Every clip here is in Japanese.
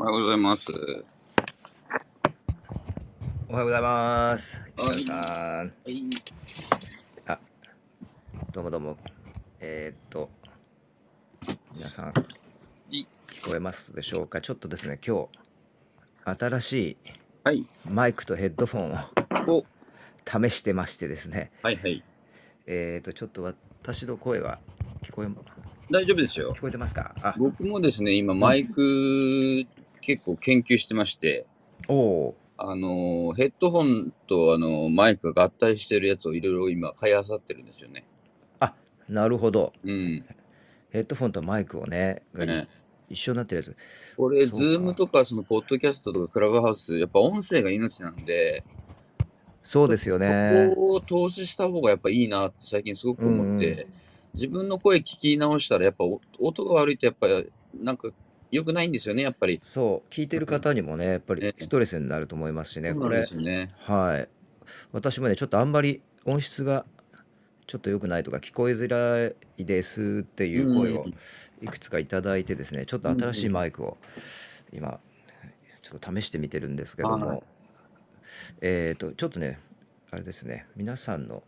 おはようございます。おはようございます。はい皆さん、はい。あ、どうもどうも。えー、っと、皆さん、い聞こえますでしょうか？ちょっとですね、今日、新しいはい。マイクとヘッドフォンをお、試してましてですね、はいはい。えー、っと、ちょっと私の声は聞こえ、大丈夫ですよ聞。こえてますか？あ、僕もですね、今マイク結構研究してまして、おおあのー、ヘッドホンとあのーマイクが合体してるやつをいろいろ今買いあさってるんですよね。ー、なるほど。うん。ヘッドフォンとマイクをね、がね一緒になってるやつ。これ、ズームとかそのポッドキャストとかクラブハウス、やっぱ音声が命なんで、そうですよねそ。こを投資した方がやっぱいいなって最近すごく思って、うんうん自分の声聞き直したらやっぱお音が悪いとやっぱなんか良くないんですよね、やっぱり。そう、聞いてる方にもね、やっぱりねストレスになると思いますしね、これそうなんで、すよね。はい。私もね、ちょっとあんまり音質がちょっと良くないとか、聞こえづらいですっていう声をうんいくつかいただいてですね、ちょっと新しいマイクを今、ちょっと試してみてるんですけどはいも、えっと、ちょっとね、あれですね、皆さんの、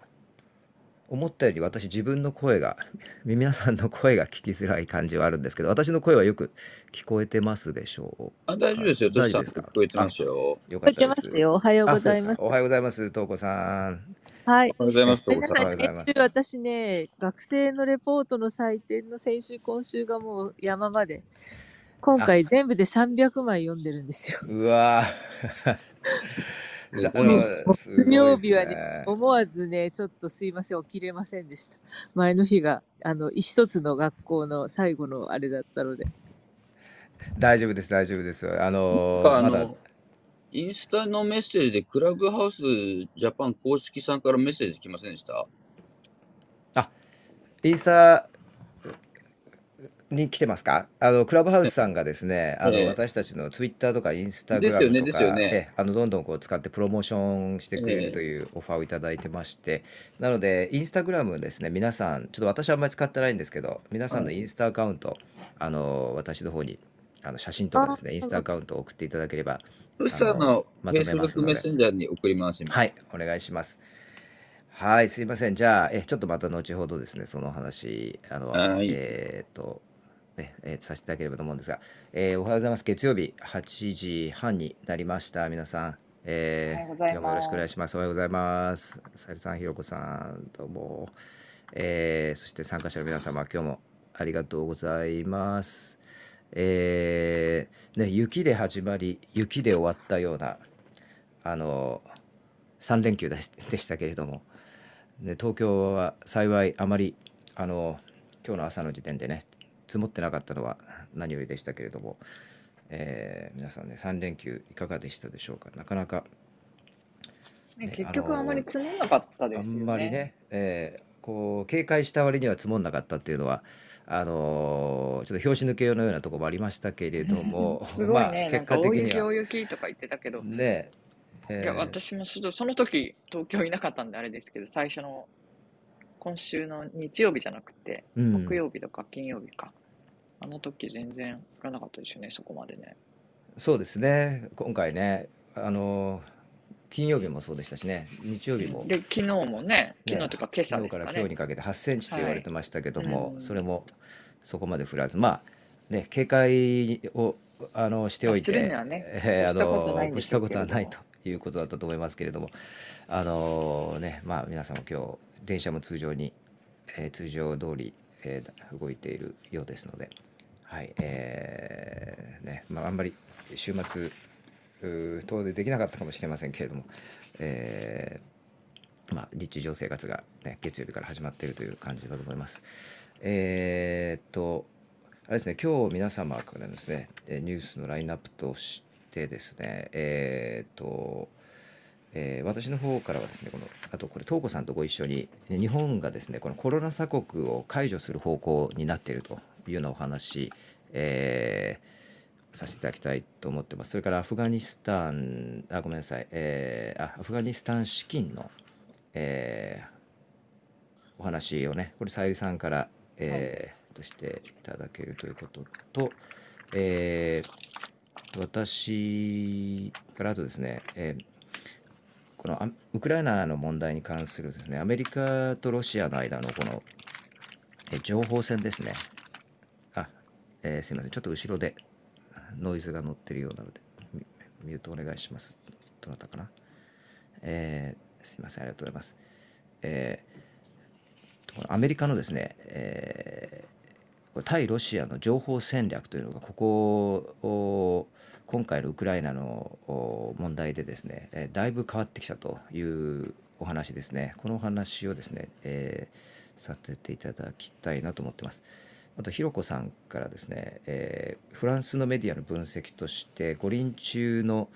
思ったより私自分の声が 皆さんの声が聞きづらい感じはあるんですけど私の声はよく聞こえてますでしょあ大丈夫ですよ。大丈夫ですか？聞こえてますよ。うよ聞こえてかったですますよ。おはようございます。おはようございますとうこさんはい。おはようございます、トコさん。ごめんなさいおはようございます先週私ね、学生のレポートの採点の先週、今週がもう山まで。今回全部で300枚読んでるんですよ。うわーじゃあすごいのすごい木曜日はね、思わずね、ちょっとすいません、起きれませんでした。前の日が、あの、一つの学校の最後のあれだったので。大丈夫です大丈夫です。あのあまだ。の、インスタのメッセージでクラブハウスジャパン公式さんからメッセージ来ませんでした？インスタに来てますか？あのクラブハウスさんがですね、あのええ私たちのツイッターとかインスタグラムとか、ですよねええあのどんどんこう使ってプロモーションしてくれええるというオファーをいただいてまして、なのでインスタグラムですね皆さんちょっと私はあんまり使ってないんですけど皆さんのインスタアカウント、あの私の方にあの写真とかですねあインスタアカウントを送っていただければトシさんのまとめますので。メッセンジャーに送ります。今。はい、お願いします。はい、すいません。じゃあ、えちょっとまた後ほどですね、その話、あの、はい。えーっと、ね、えーさせていただければと思うんですが、えーおはようございます。月曜日8時半になりました。皆さん、えーおはようございます今日もよろしくお願いします。おはようございます。さゆりさん、ひろこさん、どうも。えーそして参加者の皆様、今日もありがとうございます。えーね、雪で始まり、雪で終わったような、あの、3連休でしたけれども、で東京は幸いあまりあの今日の朝の時点でね積もってなかったのは何よりでしたけれども、えー皆さんね3連休いかがでしたでしょうか？なかなかね、ね結局あのあまり積もんなかったであすよね。んまりね、えーこう警戒した割には積もんなかったっていうのはあのーちょっと拍子抜けのようなところもありましたけれども すごいね、結果的には。大雪とか言ってたけど、ねえいやー私もそのその時東京いなかったんであれですけど、最初の今週の日曜日じゃなくて、うん。木曜日とか金曜日か、あの時全然降らなかったですよね、そこまでね。そうですね。今回ねあの金曜日もそうでしたしね。日曜日も。で、昨日もね、昨ね日とか今朝ですから今日にかけて8センチって言われてましたけども、はいうん。それもそこまで降らず。まあね警戒をあのしておいてねえーあのしたことはないということだったと思いますけれども。あのねまあ皆さんも今日電車も通常に、えー通常通り、えー動いているようですのではいえーねまああんまり週末うー遠出できなかったかもしれませんけれども、えーまあ、日常生活が、ね、月曜日から始まっているという感じだと思います。えーっと、あれですね、今日皆様からですね、ニュースのラインナップとしてですね、えーっと、えー私の方からはですね、このあとこれ、東子さんとご一緒に、日本がですね、このコロナ鎖国を解除する方向になっているというようなお話、えーさせていただきたいと思ってます。それからアフガニスタン、あ、ごめんなさい、えーあアフガニスタン資金の、えーお話をね、これ、さゆりさんから、えーとしていただけるということと、えー私からあとですね、えーこのあウクライナの問題に関するですね、アメリカとロシアの間のこの、えー情報戦ですね。えーすいません。ちょっと後ろでノイズが乗ってるようなので、ミミュートお願いします。どなたかな？えーすいません。ありがとうございます。えーこのアメリカのですね、えーこれ対ロシアの情報戦略というのがここを今回のウクライナの問題でですね、えーだいぶ変わってきたというお話ですねこのお話をですね、えーさせていただきたいなと思ってますあとひろこさんからですね、えーフランスのメディアの分析として五輪中の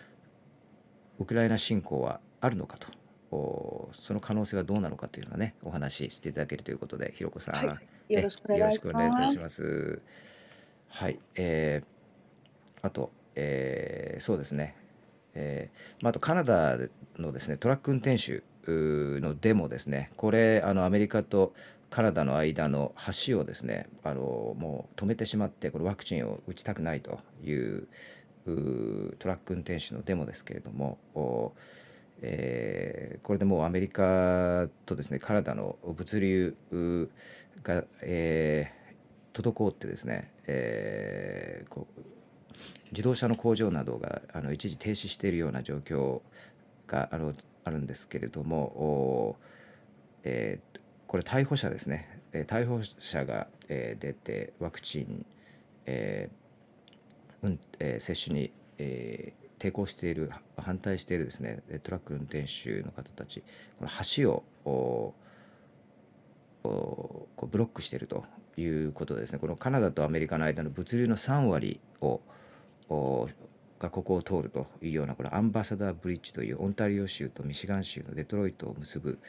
ウクライナ侵攻はあるのかと。おその可能性はどうなのかというのはねお話ししていただけるということでひろこさん、は。い。よろしくお願いいいたします。はい、えーあと、えーそうですね、えーまあ、あとカナダのですねトラック運転手のデモですね、これ、あのアメリカとカナダの間の橋をですね、あのもう止めてしまって、これワクチンを打ちたくないというトラック運転手のデモですけれども、えーこれでもうアメリカとですねカナダの物流が、えー滞ってですね、えーこう自動車の工場などがあの一時停止しているような状況があのあるんですけれども、えーこれ逮捕者ですね、え逮捕者が、え出てワクチン、えーうんえー接種に、えー抵抗している反対しているですねトラック運転手の方たちこの橋をこうブロックしているということですね。このカナダとアメリカの間の物流の3割をがここを通るというようなこのアンバサダーブリッジというオンタリオ州とミシガン州のデトロイトを結ぶ、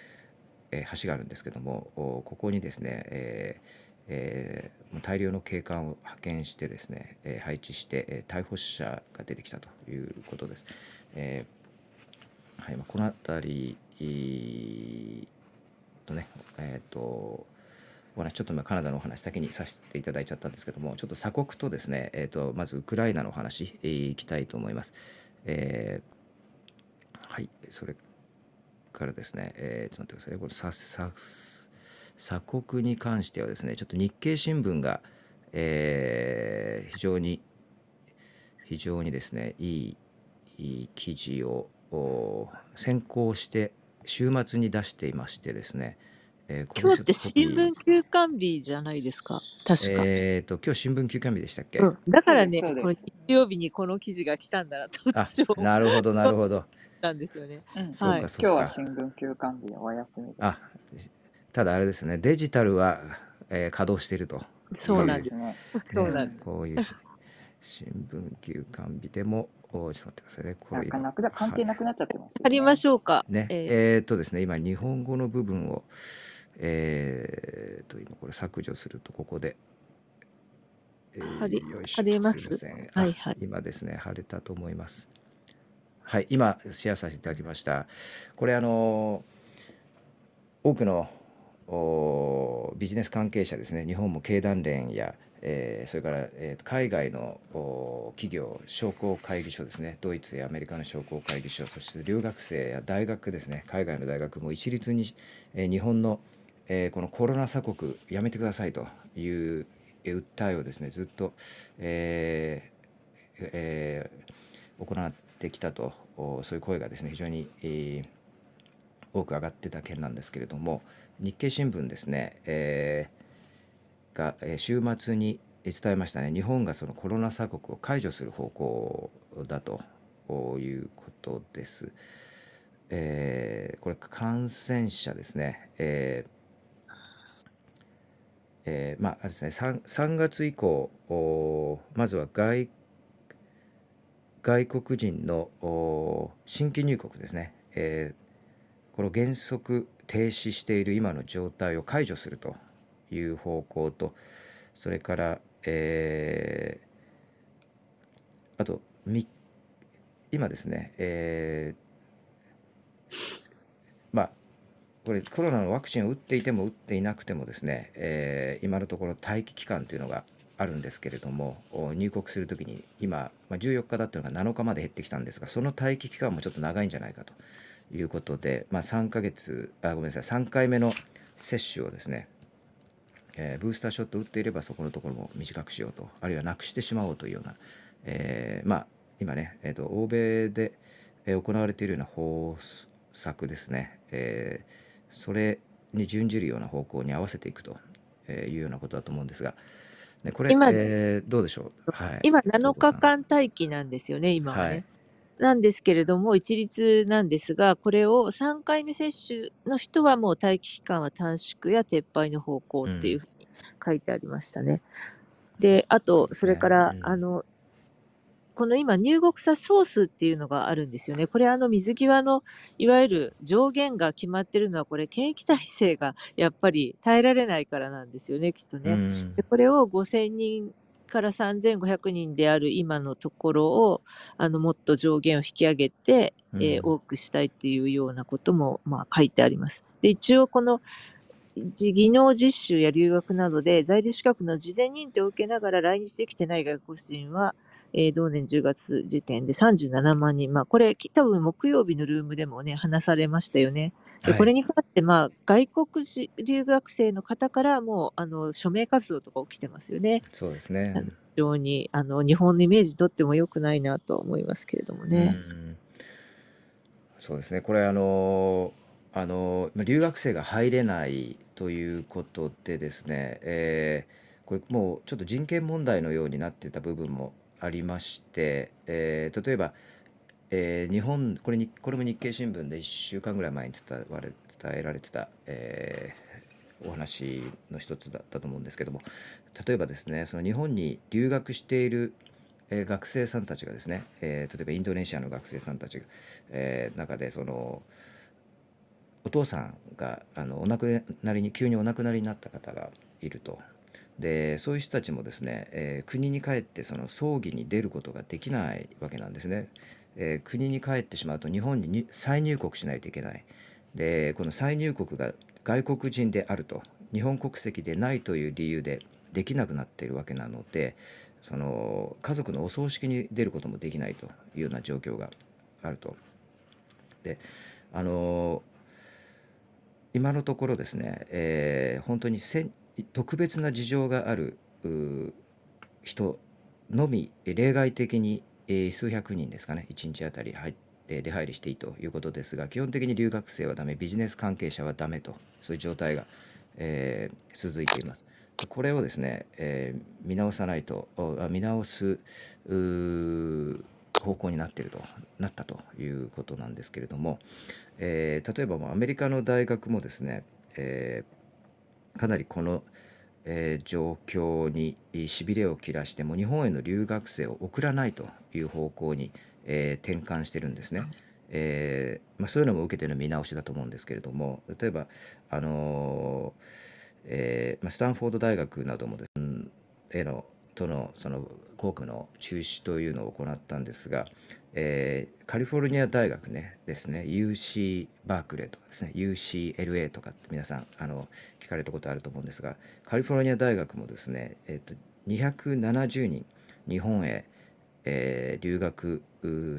え橋があるんですけどもここにですね、えーえー大量の警官を派遣してですね、えー配置して、えー逮捕者が出てきたということです。えーはいまあ、この辺りとね、えっ、と、お話ちょっと今カナダのお話先にさせていただいちゃったんですけども、ちょっと鎖国とですね、えっ、と、まずウクライナのお話、えーいきたいと思います。えーはい、それからですね、えーちょっと待ってくださいね、これささ鎖国に関してはですね、ちょっと日経新聞が、えー非常に非常にですねいいいい記事をお先行して週末に出していましてですね、えー今日って新聞休刊日じゃないですか？確か。えっ、と今日新聞休刊日でしたっけ、うん、だからね、この日曜日にこの記事が来たんだなとあ私はなるほどなるほどたんですよね。うんそうはいかそうか、今日は新聞休刊日お休みです。あただあれですねデジタルは、えー稼働しているとそうなんです。すね。そうなんです。こういうし新聞休刊日でもおちょっと待ってくださいねこれ今なかなか関係はいなくなっちゃってます、貼りましょうか。ね、えーえーっとですね、今、日本語の部分を、えーっと、今これ削除すると、ここで、えー貼れます？すいませんあはいはい今ですね、貼れたと思います。はい、今、シェアさせていただきました。これ、あの多くのビジネス関係者ですね、日本も経団連や、えーそれから、えー海外の企業商工会議所ですねドイツやアメリカの商工会議所そして留学生や大学ですね海外の大学も一律に、えー日本の、えーこのコロナ鎖国やめてくださいという、訴えをですねずっと、えーえー行ってきたと。そういう声がですね非常に、えー多く上がってた件なんですけれども日経新聞ですね、えーが、えー週末に伝えましたね。日本がそのコロナ鎖国を解除する方向だということです。えーこれ感染者ですね、えーえーまあですね 3, 3月以降おまずは外外国人の新規入国ですね、えーこの原則停止している今の状態を解除するという方向とそれから、えーあとみ今ですね、えーまあこれコロナのワクチンを打っていても打っていなくてもですね、えー今のところ待機期間というのがあるんですけれども入国するときに今、まあ、14日だったのが7日まで減ってきたんですがその待機期間もちょっと長いんじゃないかということで、まあ、3ヶ月あごめんなさい3回目の接種をですね、えーブースターショット打っていればそこのところも短くしようとあるいはなくしてしまおうというような、えーまあ今ね、えー、と欧米で行われているような方策ですね、えーそれに準じるような方向に合わせていくというようなことだと思うんですが、ね、これ、今えーどうでしょう、はい、今7日間待機なんですよね、今はね。はい。なんですけれども、一律なんですが、これを3回目接種の人はもう待機期間は短縮や撤廃の方向っていうふうに書いてありましたね。で、あと、それから、うん。あの、この今、入国者ソースっていうのがあるんですよね。これ、あの、水際の、いわゆる上限が決まってるのは、これ、検疫体制がやっぱり耐えられないからなんですよね、きっとね。うんでこれを5000人から3500人である今のところをあのもっと上限を引き上げて、えーうん多くしたいっていうようなことも、まあ、書いてあります。で一応この技能実習や留学などで在留資格の事前認定を受けながら来日できてない外国人は、えー同年10月時点で37万人。まあ、これき多分木曜日のルームでもね、話されましたよね。ではいこれに関して、まあ、外国人留学生の方からもあの署名活動とか起きてますよね。そうですね。非常にあの日本のイメージにとっても良くないなとは思いますけれどもね。うんそうですね。これあのあのまあ留学生が入れないということでですね、えーこれもうちょっと人権問題のようになってた部分もありまして、えー例えば、えー日本これにこれも日経新聞で1週間ぐらい前に伝われ伝えられてた、えーお話の一つだったと思うんですけども例えばですねその日本に留学しているえ学生さんたちがですね、えー例えばインドネシアの学生さんたちが、えー中でそのお父さんがあのお亡くなりに急にお亡くなりになった方がいると。でそういう人たちもですね、えー国に帰ってその葬儀に出ることができないわけなんですね、えー国に帰ってしまうと日本に再入国しないといけないでこの再入国が外国人であると日本国籍でないという理由でできなくなっているわけなのでその家族のお葬式に出ることもできないというような状況があると。であの今のところですね、えー本当にせん特別な事情がある人のみ例外的に、え数百人ですかね1日あたり入って出入りしていいということですが基本的に留学生はダメビジネス関係者はダメとそういう状態が、えー続いています。これをですね、えー見直さないと見直す方向になってるとなったということなんですけれども、えー例えばもうアメリカの大学もですね、えーかなりこの、えー状況にしびれを切らしても日本への留学生を送らないという方向に、えー転換してるんですね。えーまあ、そういうのも受けての見直しだと思うんですけれども例えば、あのーえーまあ、スタンフォード大学などもです、うんへのとのその校区の中止というのを行ったんですが、えーカリフォルニア大学ねですね UC バークレーとかですね UCLA とかって皆さんあの聞かれたことあると思うんですがカリフォルニア大学もですね、えー、と270人日本へ、えー留学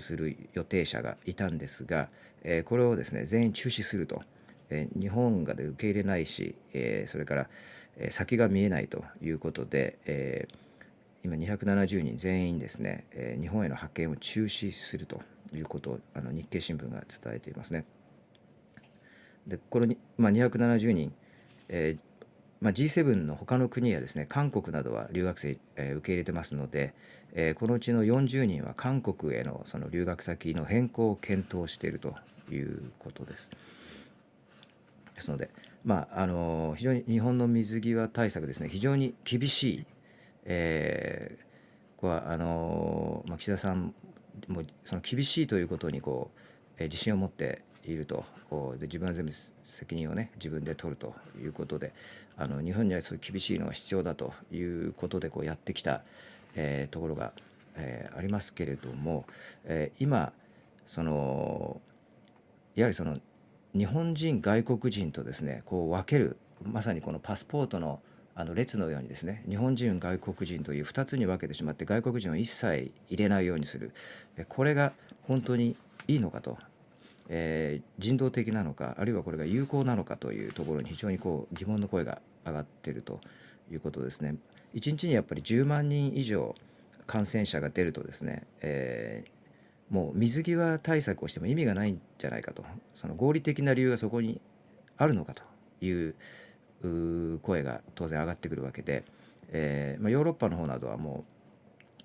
する予定者がいたんですが、えーこれをですね全員中止すると、え日本がで受け入れないし、えそれから、え先が見えないということで、えー今270人全員ですね、えー日本への派遣を中止するということをあの日経新聞が伝えていますね。でこれに、まあ、270人、えーまあ、G7 の他の国やですね韓国などは留学生、えー受け入れてますので、えーこのうちの40人は韓国へのその留学先の変更を検討しているということです。ですので、まああの非常に日本の水際対策ですね非常に厳しい、えーここはあのまあ、岸田さんもその厳しいということにこう、えー自信を持っていると。で自分は全部責任をね自分で取るということであの日本にはそういう厳しいのが必要だということでこうやってきた、えーところが、えーありますけれども、えー今そのやはりその日本人外国人とですねこう分けるまさにこのパスポートのあの列のようにですね日本人外国人という2つに分けてしまって外国人を一切入れないようにする。これが本当にいいのかと、えー人道的なのかあるいはこれが有効なのかというところに非常にこう疑問の声が上がっているということですね。1日にやっぱり10万人以上感染者が出るとですね、えーもう水際対策をしても意味がないんじゃないかと。その合理的な理由がそこにあるのかという声が当然上がってくるわけで、えーまあ、ヨーロッパの方などはも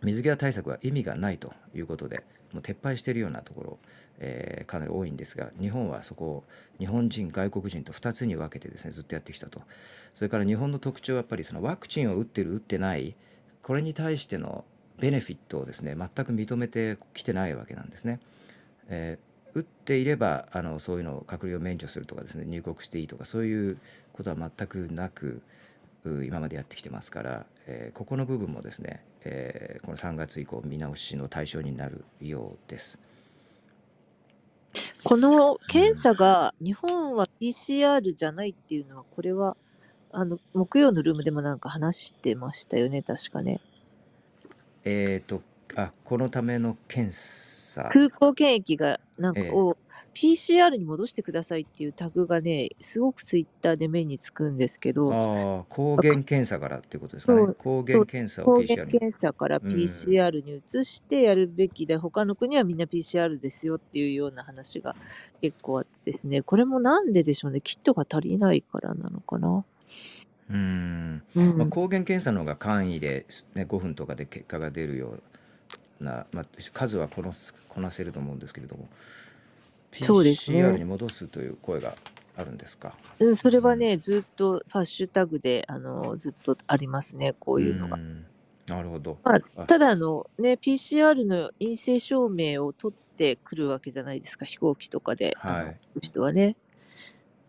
う水際対策は意味がないということでもう撤廃しているようなところ、えーかなり多いんですが日本はそこを日本人外国人と2つに分けてですねずっとやってきたとそれから日本の特徴はやっぱりそのワクチンを打ってる打ってないこれに対してのベネフィットをですね全く認めてきてないわけなんですね。えー打っていればあのそういうのを隔離を免除するとかですね入国していいとかそういうことは全くなくう今までやってきてますから、えーここの部分もですね、えーこの3月以降見直しの対象になるようです。この検査が日本は PCR じゃないっていうのは、これはあの木曜のルームでもなんか話してましたよね、確かね。えっ、とあこのための検査空港検疫がなんかええ。を PCR に戻してくださいっていうタグがね、すごくツイッターで目につくんですけど、ああ抗原検査からっていうことですかね。抗原検査を抗 PCR 原に。検査からうん。PCR に移してやるべきで、他の国はみんな PCR ですよっていうような話が結構あってですね、これもなんででしょうね、キットが足りないからなのかな。うーん。うん。まあ、抗原検査の方が簡易で、ね、5分とかで結果が出るような、まあ、数はこなすこなせると思うんですけれどもそうですね PCR に戻すという声があるんですか？うん、それはね、ずっとハッシュタグで、あの、ずっとありますね、こういうのが。んなるほどまああただ、あの、ね、PCR の陰性証明を取ってくるわけじゃないですか、飛行機とかで、はい人はね。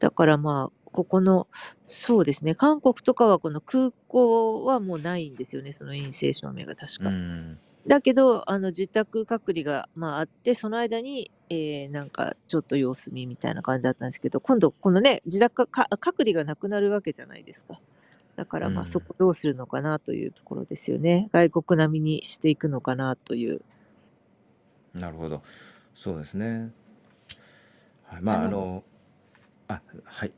だからまあ、ここの、そうですね、韓国とかはこの空港はもうないんですよね、その陰性証明が確うか。んだけど、あの自宅隔離が、まあ、あって、その間に、えーなんかちょっと様子見みたいな感じだったんですけど、今度、このね、自宅か隔離がなくなるわけじゃないですか。だから、まあ、うんそこどうするのかなというところですよね。外国並みにしていくのかなという。なるほどそうですねはいまあああののあはい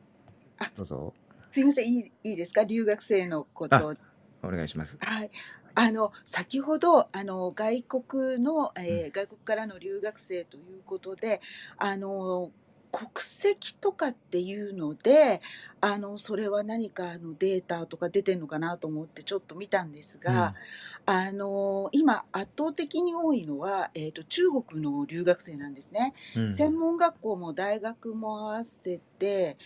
あどうぞすいません、いいいいですか、留学生のこと。お願いしますはい。あの先ほどあの外国の、えー外国からの留学生ということで、あの国籍とかっていうので、あのそれは何かあのデータとか出てるのかなと思ってちょっと見たんですが、あの今圧倒的に多いのはえっ、と中国の留学生なんですね。うん。うん専門学校も大学も合わせて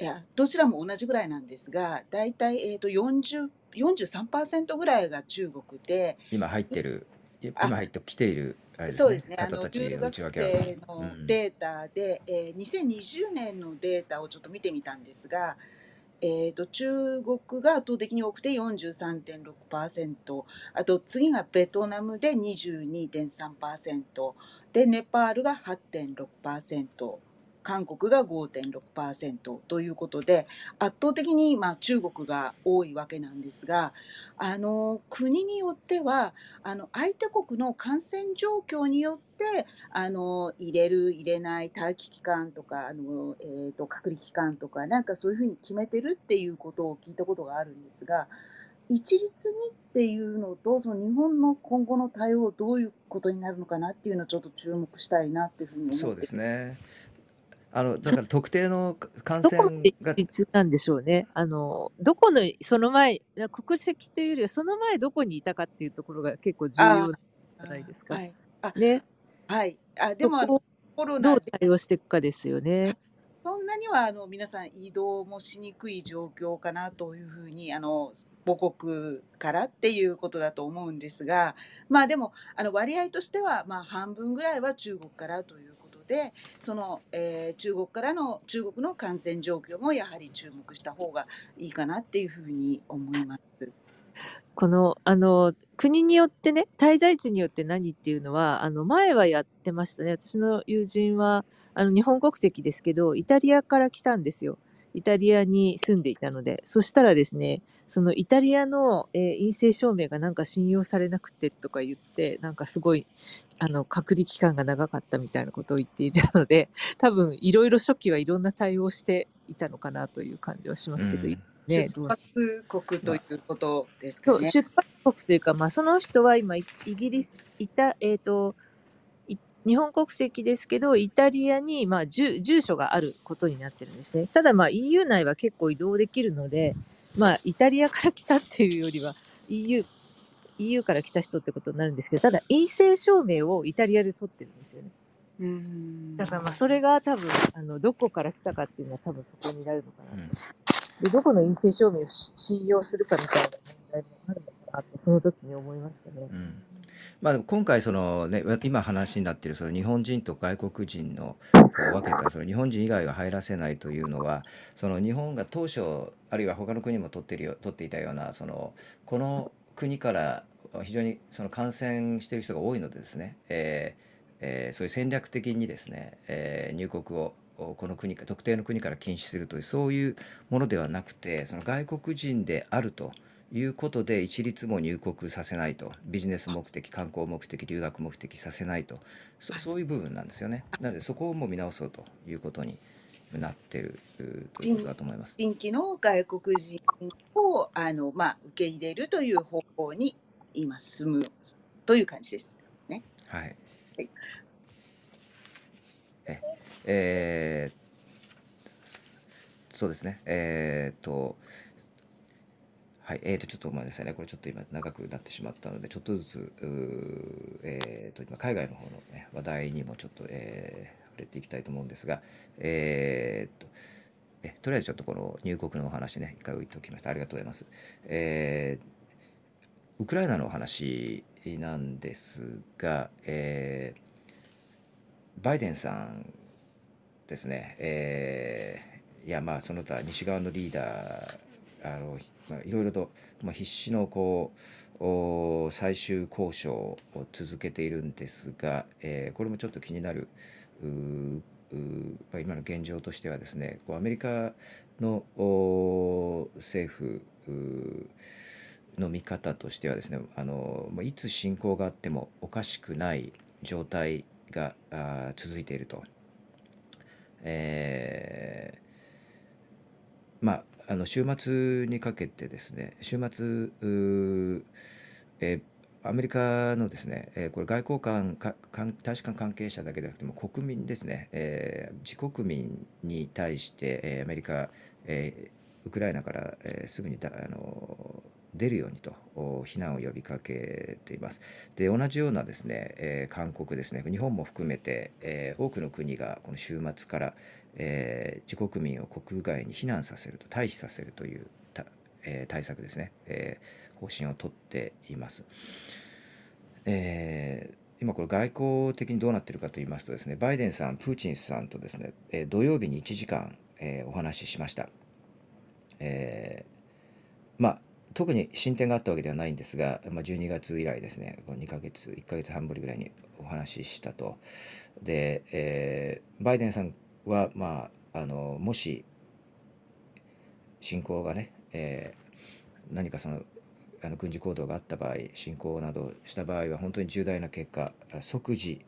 いやどちらも同じぐらいなんですが大体、えー、と40 43%ぐらいが中国で今入ってる今入ってきているあれですねそうですねあの留学生のうん。データで、えー2020年のデータをちょっと見てみたんですが、えー、と中国が圧倒的に多くて43.6%あと次がベトナムで22.3%でネパールが8.6%韓国が5.6%ということで圧倒的にまあ中国が多いわけなんですがあの国によってはあの相手国の感染状況によってあの入れる入れない待機期間とかあの、えー、と隔離期間とかなんかそういうふうに決めてるっていうことを聞いたことがあるんですが一律にっていうのとその日本の今後の対応どういうことになるのかなっていうのをちょっと注目したいなっていうふうに思ってそうですね。あのだから特定の感染が一律なんでしょうね。あの、どこの、その前、国籍というよりは、その前どこにいたかっていうところが結構重要じゃないですか。はい、あね。はい、あでもコロどう対応していくかですよね。そんなにはあの皆さん移動もしにくい状況かなというふうにあの母国からっていうことだと思うんですが、まあでもあの割合としてはまあ半分ぐらいは中国からということで、その、えー中国からの中国の感染状況もやはり注目した方がいいかなっていうふうに思います。この、あの、国によってね、滞在地によって何っていうのは、あの、前はやってましたね。私の友人は、あの、日本国籍ですけど、イタリアから来たんですよ。イタリアに住んでいたので、そしたらですね、そのイタリアの、えー陰性証明がなんか信用されなくてとか言って、なんかすごい、あの、隔離期間が長かったみたいなことを言っていたので、多分いろいろ初期はいろんな対応をしていたのかなという感じはしますけど、うんね、出発国ということですそう、かね。出発国というか、まあ、その人は今、イイギリス、いた、えっ、と、い日本国籍ですけど、イタリアに、まあ、住住所があることになってるんですね。ただ、まあ、EU 内は結構移動できるので、まあ、イタリアから来たっていうよりは、EU、EU から来た人ってことになるんですけど、ただ、陰性証明をイタリアで取ってるんですよね。うんだから、まあ、それが多分、あの、どこから来たかっていうのは多分そこになるのかな。うんで、どこの陰性証明をし信用するかみたいな問題もあるのかなって、その時に思いましたね。うんまあ、今回その、ね、今話になっているその日本人と外国人の分けたその日本人以外は入らせないというのはその日本が当初あるいは他の国も取ってるよ取っていたようなそのこの国から非常にその感染している人が多いのでですね、えーえーそういう戦略的にですね、えー入国をこの国特定の国から禁止するというそういうものではなくてその外国人であると。いうことで一律も入国させないと。ビジネス目的観光目的留学目的させないと。そそういう部分なんですよね。なのでそこをも見直そうということになってるうということだと思います。新規の外国人をあの、まあ、受け入れるという方向に今進むという感じです。はい。はい。ええーそうですね。えーっとはい、えー、とちょっとごめんなさいね、これちょっと今長くなってしまったので、ちょっとずつ、えー、と今海外の方の、ね、話題にもちょっと、えー触れていきたいと思うんですが、えー、とえとりあえずちょっとこの入国のお話ね、一回置いておきました。ありがとうございます。えーウクライナのお話なんですが、えーバイデンさんですね、えーいやまあその他西側のリーダーあの、いろいろと、まあ、必死のこう最終交渉を続けているんですが、えーこれもちょっと気になるうう今の現状としてはですねこうアメリカの政府の見方としてはですねあのいつ侵攻があってもおかしくない状態が続いていると。えーまああの週末にかけてですね週末えーアメリカのですね、えーこれ外交官か大使館関係者だけでなくても国民ですね、えー自国民に対して、えーアメリカ、えーウクライナから、えーすぐにだあの出るようにと避難を呼びかけています。で同じようなですね、えー韓国ですね日本も含めて、えー多くの国がこの週末から、えー自国民を国外に避難させると退避させるというた、えー対策ですね、えー方針をとっています。えー今これ外交的にどうなっているかと言いますとですねバイデンさんプーチンさんとですね、えー土曜日に1時間、えーお話ししました。えーまあ特に進展があったわけではないんですが、まあ、12月以来ですね2ヶ月1ヶ月半ぶりぐらいにお話ししたとで、えーバイデンさんは、まあ、あのもし侵攻がね、えー何かそのあの軍事行動があった場合侵攻などした場合は本当に重大な結果即時、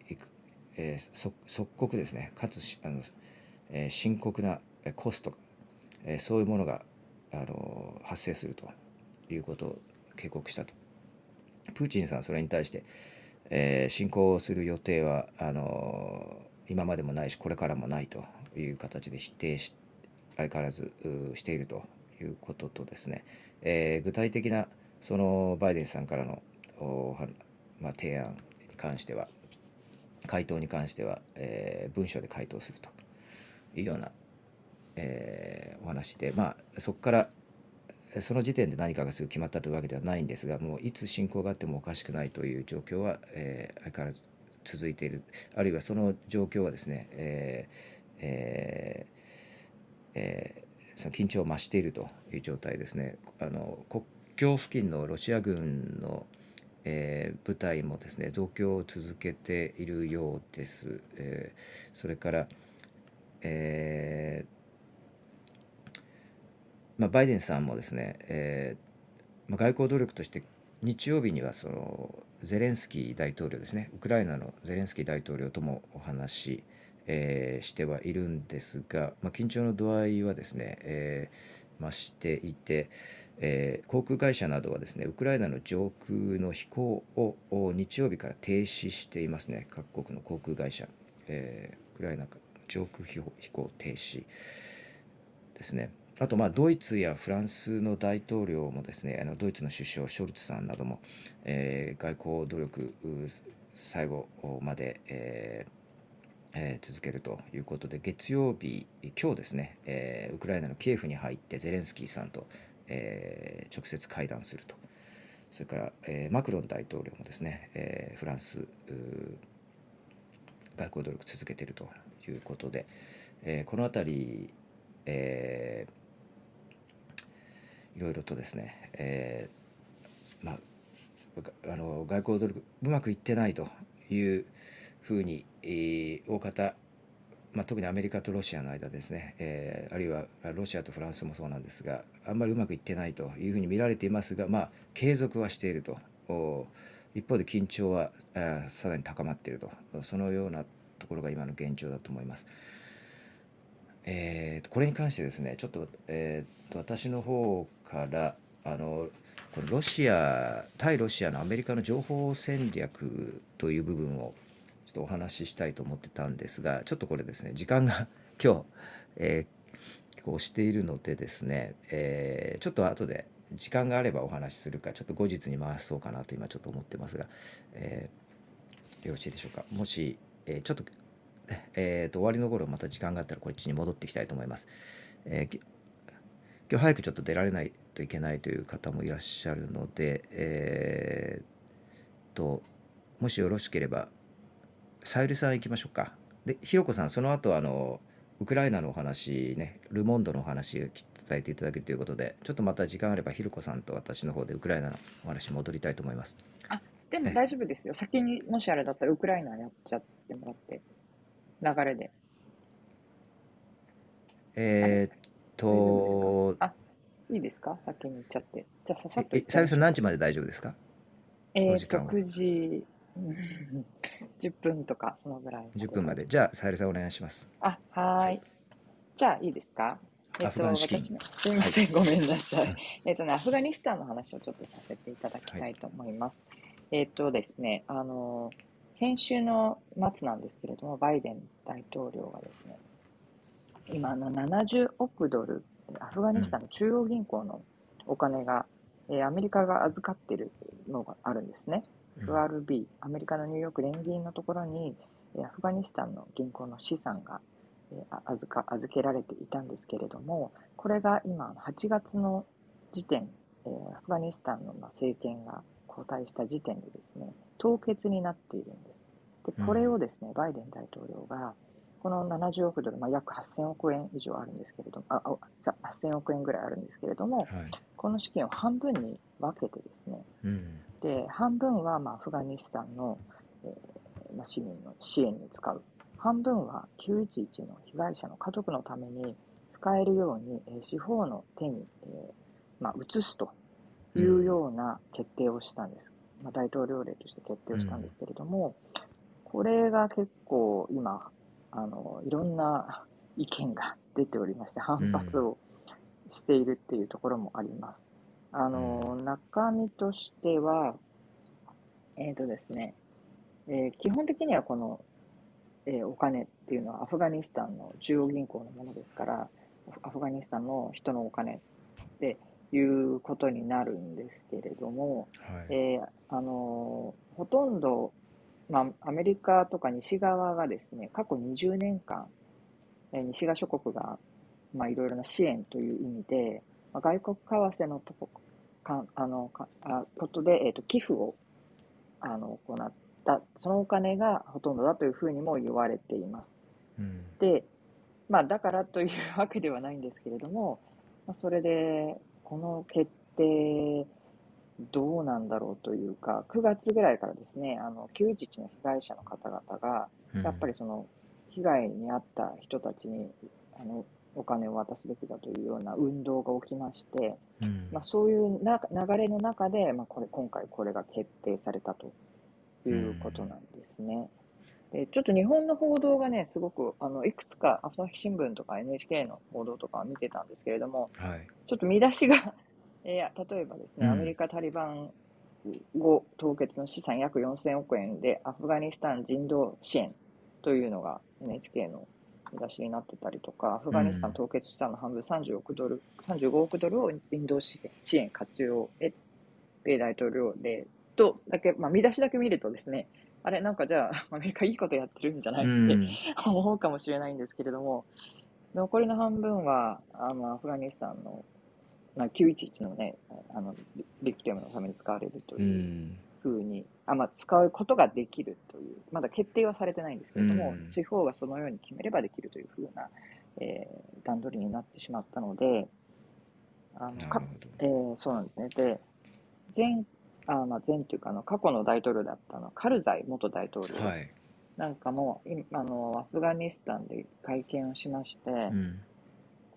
えー即即刻ですねかつあの、えー深刻なコスト、えーそういうものがあの発生するということを警告したと。プーチンさんそれに対して、えー侵攻する予定はあの今までもないしこれからもないという形で否定し相変わらずしているということとですね、えー具体的なそのバイデンさんからのまあ、提案に関しては回答に関しては、えー文書で回答するというような、えーお話でまあそこからその時点で何かがすぐ決まったというわけではないんですがもういつ侵攻があってもおかしくないという状況は、えー相変わらず続いているあるいはその状況はですね、えーえーえーその緊張を増しているという状態ですね。あの国境付近のロシア軍の、えー部隊もですね増強を続けているようです。えーそれから、えーまあ、バイデンさんもですね、えーまあ、外交努力として日曜日にはそのゼレンスキー大統領ですね。ウクライナのゼレンスキー大統領ともお話し、えーしてはいるんですが、まあ、緊張の度合いはですね、えー増していて、えー航空会社などはですねウクライナの上空の飛行をを日曜日から停止していますね。各国の航空会社、えーウクライナ上空飛行飛行停止ですね。あとまあドイツやフランスの大統領もですねあのドイツの首相ショルツさんなども、えー外交努力最後まで、えーえー続けるということで月曜日今日ですね、えーウクライナのキエフに入ってゼレンスキーさんと、えー直接会談すると。それから、えーマクロン大統領もですね、えーフランス外交努力続けているということで、えーこの辺り、えーいろいろとですね、えーまあ、あの外交努力うまくいってないというふうに、えー大方、まあ、特にアメリカとロシアの間ですね、えーあるいはロシアとフランスもそうなんですがあんまりうまくいってないというふうに見られていますが、まあ、継続はしていると一方で緊張はさらに高まっているとそのようなところが今の現状だと思います。えーこれに関してですねちょっと,、えーと私の方からあのこのロシア対ロシアのアメリカの情報戦略という部分をちょっとお話ししたいと思ってたんですがちょっとこれですね時間が 今日、えーこうしているのでですね、えーちょっと後で時間があればお話しするかちょっと後日に回そうかなと今ちょっと思ってますが、えーよろしいでしょうかもし、えーちょっとえーと終わりの頃また時間があったらこっちに戻ってきたいと思います。えー今日早くちょっと出られないといけないという方もいらっしゃるので、えーともしよろしければさゆりさん行きましょうか。でひろこさんその後あのウクライナのお話ねル・モンドのお話を伝えていただけるということでちょっとまた時間あればひろこさんと私の方でウクライナのお話戻りたいと思います。えでも大丈夫ですよ。先にもしあれだったらウクライナやっちゃってもらって、流れで。えーっとあいいですか？先に行っちゃって。じゃあささっとえ行っちゃいましょうさゆりさん何時まで大丈夫ですか？えー時間は9時、うん 10分とか、そのぐらい。10分まで。じゃあさゆりさんお願いします。あ、はーい。じゃあ、いいですか？えっと、私の、すみません、ごめんなさはいい。えっとね、アフガニスタンの話をちょっとさせていただきたいと思います。えっとですね、あの、先週の末なんですけれども、バイデン大統領がですね、今あの70億ドル、アフガニスタンの中央銀行のお金が、えーアメリカが預かっているのがあるんですね。FRB、アメリカのニューヨーク連銀のところに、えーアフガニスタンの銀行の資産が、預か預けられていたんですけれども、これが今、8月の時点、えーアフガニスタンのまあ政権が交代した時点でですね、凍結になっているんです。で、これをですね、バイデン大統領が、この70億ドル、まあ、約8000億円以上あるんですけれども、ああさ8000億円ぐらいあるんですけれども、はい。この資金を半分に分けてですね、うん。で半分はまあアフガニスタンの、えーまあ、市民の支援に使う半分は911の被害者の家族のために使えるように、えー司法の手に、えーまあ、移すというような決定をしたんです、まあ、大統領令として決定をしたんですけれども、これが結構今あのいろんな意見が出ておりまして反発をしているっていうところもあります。あの中身としては、えーとですねえー基本的にはこの、えーお金っていうのはアフガニスタンの中央銀行のものですから、アフガニスタンの人のお金っていうことになるんですけれども、はい。えーあのーほとんど、まあ、アメリカとか西側がですね、過去20年間、えー西側諸国が、まあ、いろいろな支援という意味で、まあ、外国為替のとこかあのかあことで、えーと寄付をあの行った、そのお金がほとんどだというふうにも言われています。うん。で、まあ、だからというわけではないんですけれども、まあ、それで、この決定、どうなんだろうというか、9月ぐらいからですね、あの911の被害者の方々が、やっぱりその被害に遭った人たちにあのお金を渡すべきだというような運動が起きまして、うんまあ、そういうな流れの中で、まあ、これ今回これが決定されたということなんですね。でちょっと日本の報道がね、すごくあのいくつか朝日新聞とか NHK の報道とか見てたんですけれども、はい。ちょっと見出しが、えー例えばですね、うんアメリカ・タリバン後凍結の資産約4000億円でアフガニスタン人道支援というのが NHK の見出しになってたりとか、アフガニスタン凍結資産の半分30億ドル、35億ドルを人道支援支援活用へ、米大統領令とだけ、まあ、見出しだけ見るとですね、あれ、なんかじゃあ、アメリカいいことやってるんじゃないって、うん。思うかもしれないんですけれども、残りの半分は、あのアフガニスタンのまあ911のね、あのビビクティムのために使われるとういうんふうに、あまあ、使うことができるという、まだ決定はされてないんですけれども、うん地方がそのように決めればできるというふうな、えー段取りになってしまったので、あのか。えーそうなんですね。で、前、あまあ、前というかあの、過去の大統領だったのカルザイ元大統領はい。なんかも、いあのアフガニスタンで会見をしまして、うん。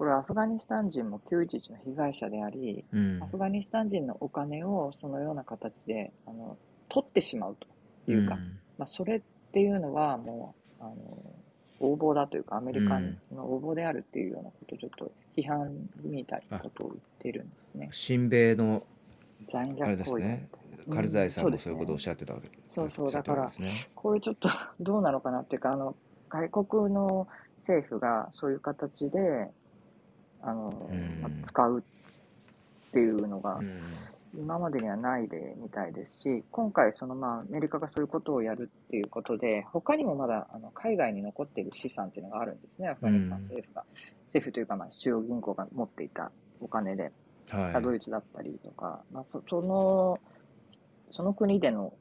これはアフガニスタン人も911の被害者であり、うん。アフガニスタン人のお金をそのような形であの取ってしまうというか、まあ、それっていうのはもうあの横暴だというか、アメリカの横暴であるっていうようなことをちょっと批判みたいなことを言っているんですね。親米の残虐行為だですね。うん。カルザイさんもそういうことをおっしゃってたわけ。そうそう。おっしゃってるわけですね。これちょっとどうなのかなっていうか、あの外国の政府がそういう形であの、うん。まあ使うっていうのがうん。今までにはない例みたいですし、今回その、まあ、アメリカがそういうことをやるっていうことで、他にもまだあの海外に残っている資産っていうのがあるんですね、アフガニスタン政府が。政府というか、まあ、中央銀行が持っていたお金で。はい。ドイツだったりとか、まあ、そそのその国での,、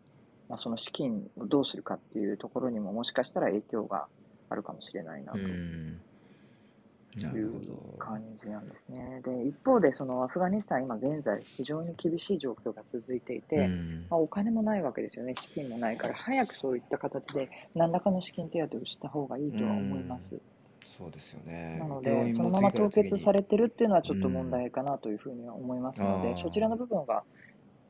まあその資金をどうするかっていうところにももしかしたら影響があるかもしれないなうとんいう感じなんですね。で一方でそのアフガニスタン今現在非常に厳しい状況が続いていて、うん。まあ、お金もないわけですよね資金もないから早くそういった形で何らかの資金手当をした方がいいとは思います。そうですよね。なの病で、そのまま凍結されてるっていうのはちょっと問題かなというふうには思いますので、そちらの部分が、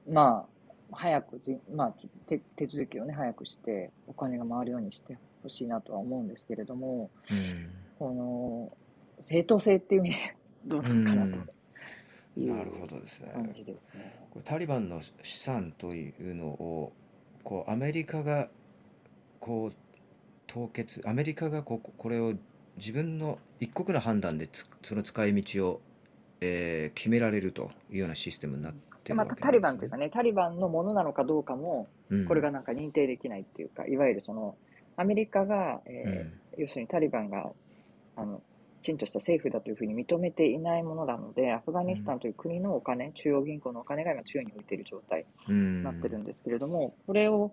まあ、早くじ、まあ、手手続きをね、早くして、お金が回るようにしてほしいなとは思うんですけれども、この、正当性っていう意味でどうなのかなとなるほどですね。感じですね。これタリバンの資産というのをこうアメリカがこう凍結アメリカがこここれを自分の一国の判断でつその使い道を、えー決められるというようなシステムになってるまたタリわけですね。バンというかね、タリバンのものなのかどうかも、うん。これがなんか認定できないっていうか、いわゆるその、アメリカが、えーうん。要するにタリバンがあのきちんとした政府だというふうに認めていないものなので、アフガニスタンという国のお金、中央銀行のお金が今、宙に浮いている状態うん。になってるんですけれども、これを、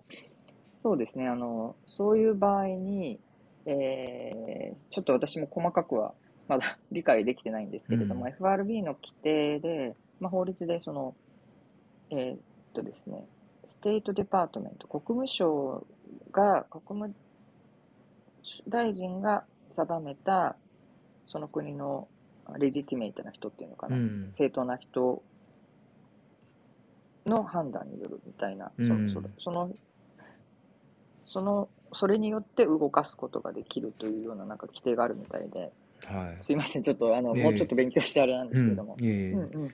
そうですね、あのそういう場合に、えーちょっと私も細かくはまだ 理解できてないんですけれども、うん。FRB の規定で、まあ、法律でその、えーっとですね、 State Department、国務省が、国務大臣が定めた、その国の legitimate な人っていうのかな、うん。正当な人の判断によるみたいな、そうん。それその、その、それによって動かすことができるというようななんか規定があるみたいで、はい。すいません、ちょっとあの、もうちょっと勉強してあれなんですけれども。う、ん。うん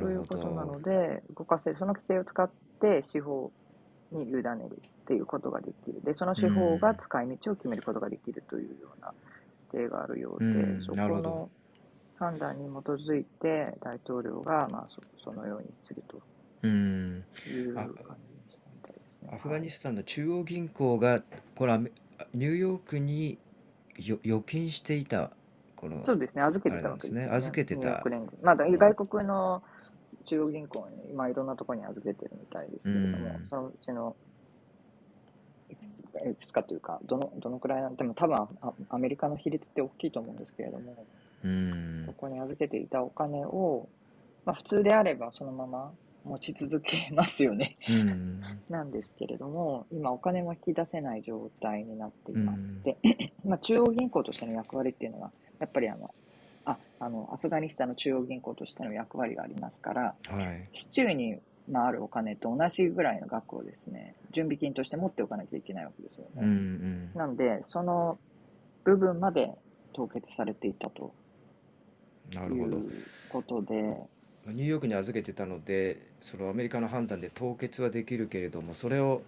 そういうことなので、動かせる、その規制を使って司法に委ねるっていうことができる。で、その司法が使い道を決めることができるというような規定があるようで、うんそこの判断に基づいて大統領が、まあ、そそのようにするとうんいうあ感じですね。アフガニスタンの中央銀行がこれニューヨークによ預金していたこのそうですね、預けてたわけですね。預けてた。まだ外国の中央銀行に、まあ、いろんなところに預けてるみたいですけれども、うん。そのうちのいくつかというか、どのどのくらいなんでも多分あアメリカの比率って大きいと思うんですけれども、うんそこに預けていたお金を、まあ、普通であればそのまま持ち続けますよね。うんなんですけれども、今お金も引き出せない状態になっています。うんで、まあ、中央銀行としての役割っていうのは、やっぱりあのああのアフガニスタンの中央銀行としての役割がありますから、はい。市中に、まあ、あるお金と同じぐらいの額をですね、準備金として持っておかなきゃいけないわけですよね。うんうん。なので、その部分まで凍結されていたといなるほど。うことで、ニューヨークに預けてたので、そのアメリカの判断で凍結はできるけれども、それを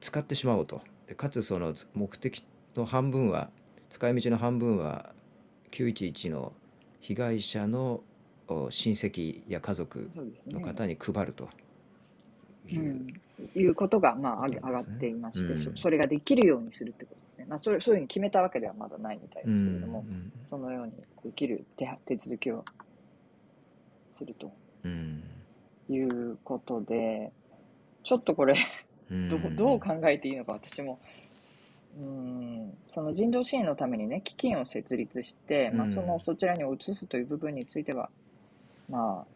使ってしまおうと。でかつその目的の半分は、使い道の半分は911の被害者のお親戚や家族。の方に配るというう。ん、いうことが、まあ、上がっていまして、うん。そそれができるようにするってことですね。まあ、それそういうふうに決めたわけではまだないみたいですけれども、うん。そのようにできる手手続きをすると。うん。いうことで、ちょっとこれ、うん。どうどう考えていいのか、私も、うん、その人道支援のためにね、基金を設立して、まあ、うんそのそちらに移すという部分については、ま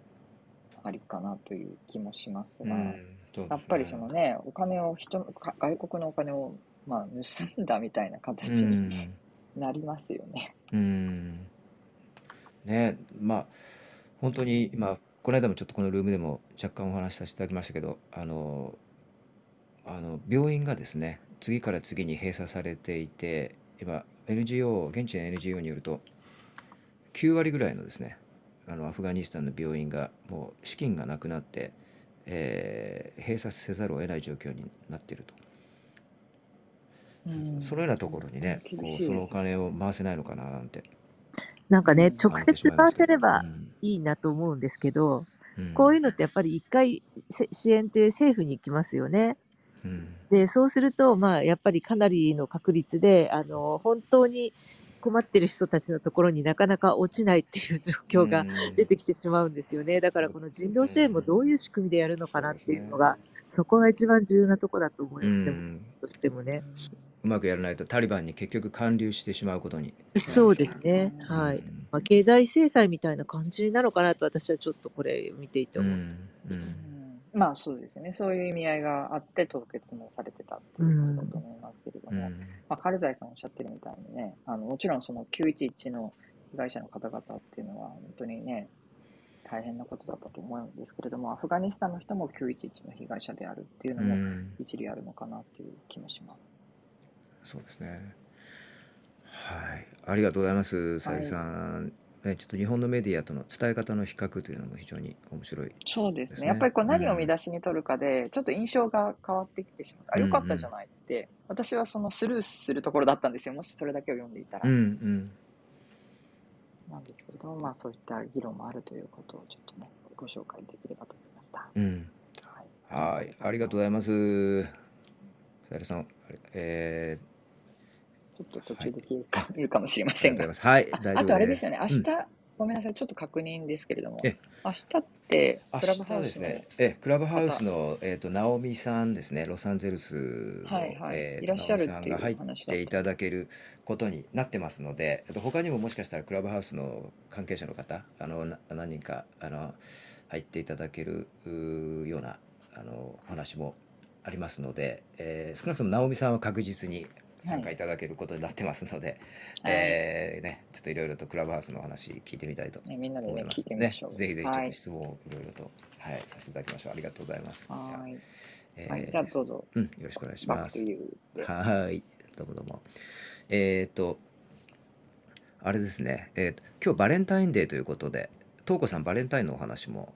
あ、ありかなという気もしますが。うんね。やっぱりそのね、お金を人外国のお金を、まあ、盗んだみたいな形うにん。なりますよね。うん。ねまあ本当に今この間もちょっとこのルームでも若干お話しさせていただきましたけどあのあの病院がですね次から次に閉鎖されていて今 NGO 現地の NGO によると9割ぐらいのですねあのアフガニスタンの病院がもう資金がなくなって、えー閉鎖せざるを得ない状況になっていると。そのようなところにね、こうそのお金を回せないのかななんて。なんかね、うん直接回せればうん。いいなと思うんですけど、うん。こういうのってやっぱり一回せ支援って政府に行きますよね。うん。で、そうすると、まあ、やっぱりかなりの確率で、あの、本当に困ってる人たちのところになかなか落ちないっていう状況が出てきてしまうんですよね。だからこの人道支援もどういう仕組みでやるのかなっていうのが、そこが一番重要なとこだと思いますね。うしてもね。うまくやらないとタリバンに結局還流してしまうことにそうですね。はい。うんまあ、経済制裁みたいな感じなのかなと私はちょっとこれ見ていて思う。うんうんまあそうですね。そういう意味合いがあって凍結もされてたっていうことだと思いますけれども、うん。まあ、カルザイさんおっしゃってるみたいにね、あのもちろんその911の被害者の方々っていうのは本当にね、大変なことだったと思うんですけれども、アフガニスタンの人も911の被害者であるっていうのうもん。一理あるのかなっていう気もします。そうですね。はい。ありがとうございますさゆりさん、ね、ちょっと日本のメディアとの伝え方の比較というのも非常に面白いそうですね。やっぱりこう何をうん見出しに取るかで、ちょっと印象が変わってきてしまう。あ、よかったじゃないって、私はそのスルーするところだったんですよ。もしそれだけを読んでいたら。うんうんなんですけれども、まあそういった議論もあるということをちょっとね、ご紹介できればと思いました。うんはい。はいありがとうございますさゆりさんえちょっと途中で消えるかもしれまー、せんが。はいああとあれですよね、明うん。日、ごめんなさい、ちょっと確認ですけれども、え明日って明クラブ日ハウスの、ですね、えクラブハウスの、えー、とナオミさんですね、ロサンゼルスの、はいはい。えーといらっしゃるナオミっていうさんが入っていただけることになってますので、えっと他にももしかしたらクラブハウスの関係者の方、あのな何人かあの入っていただけるようなあのお話もありますので、えー少なくともナオミさんは確実に参加い。ただけることになってますので、はい。えーね、ちょっといろいろとクラブハウスのお話聞いてみたいとね、みんなでね、思います。聞いてみましょう。ぜひぜひちょっはい。と質問をいろいろと、はい、させていただきましょう。ありがとうございます。はい。えーはい、じゃあどうぞ、うん、よろしくお願いします。はーい、どうもどうも。えっ、と、あれですね、えーと、今日バレンタインデーということで、とうこさん、バレンタインのお話も、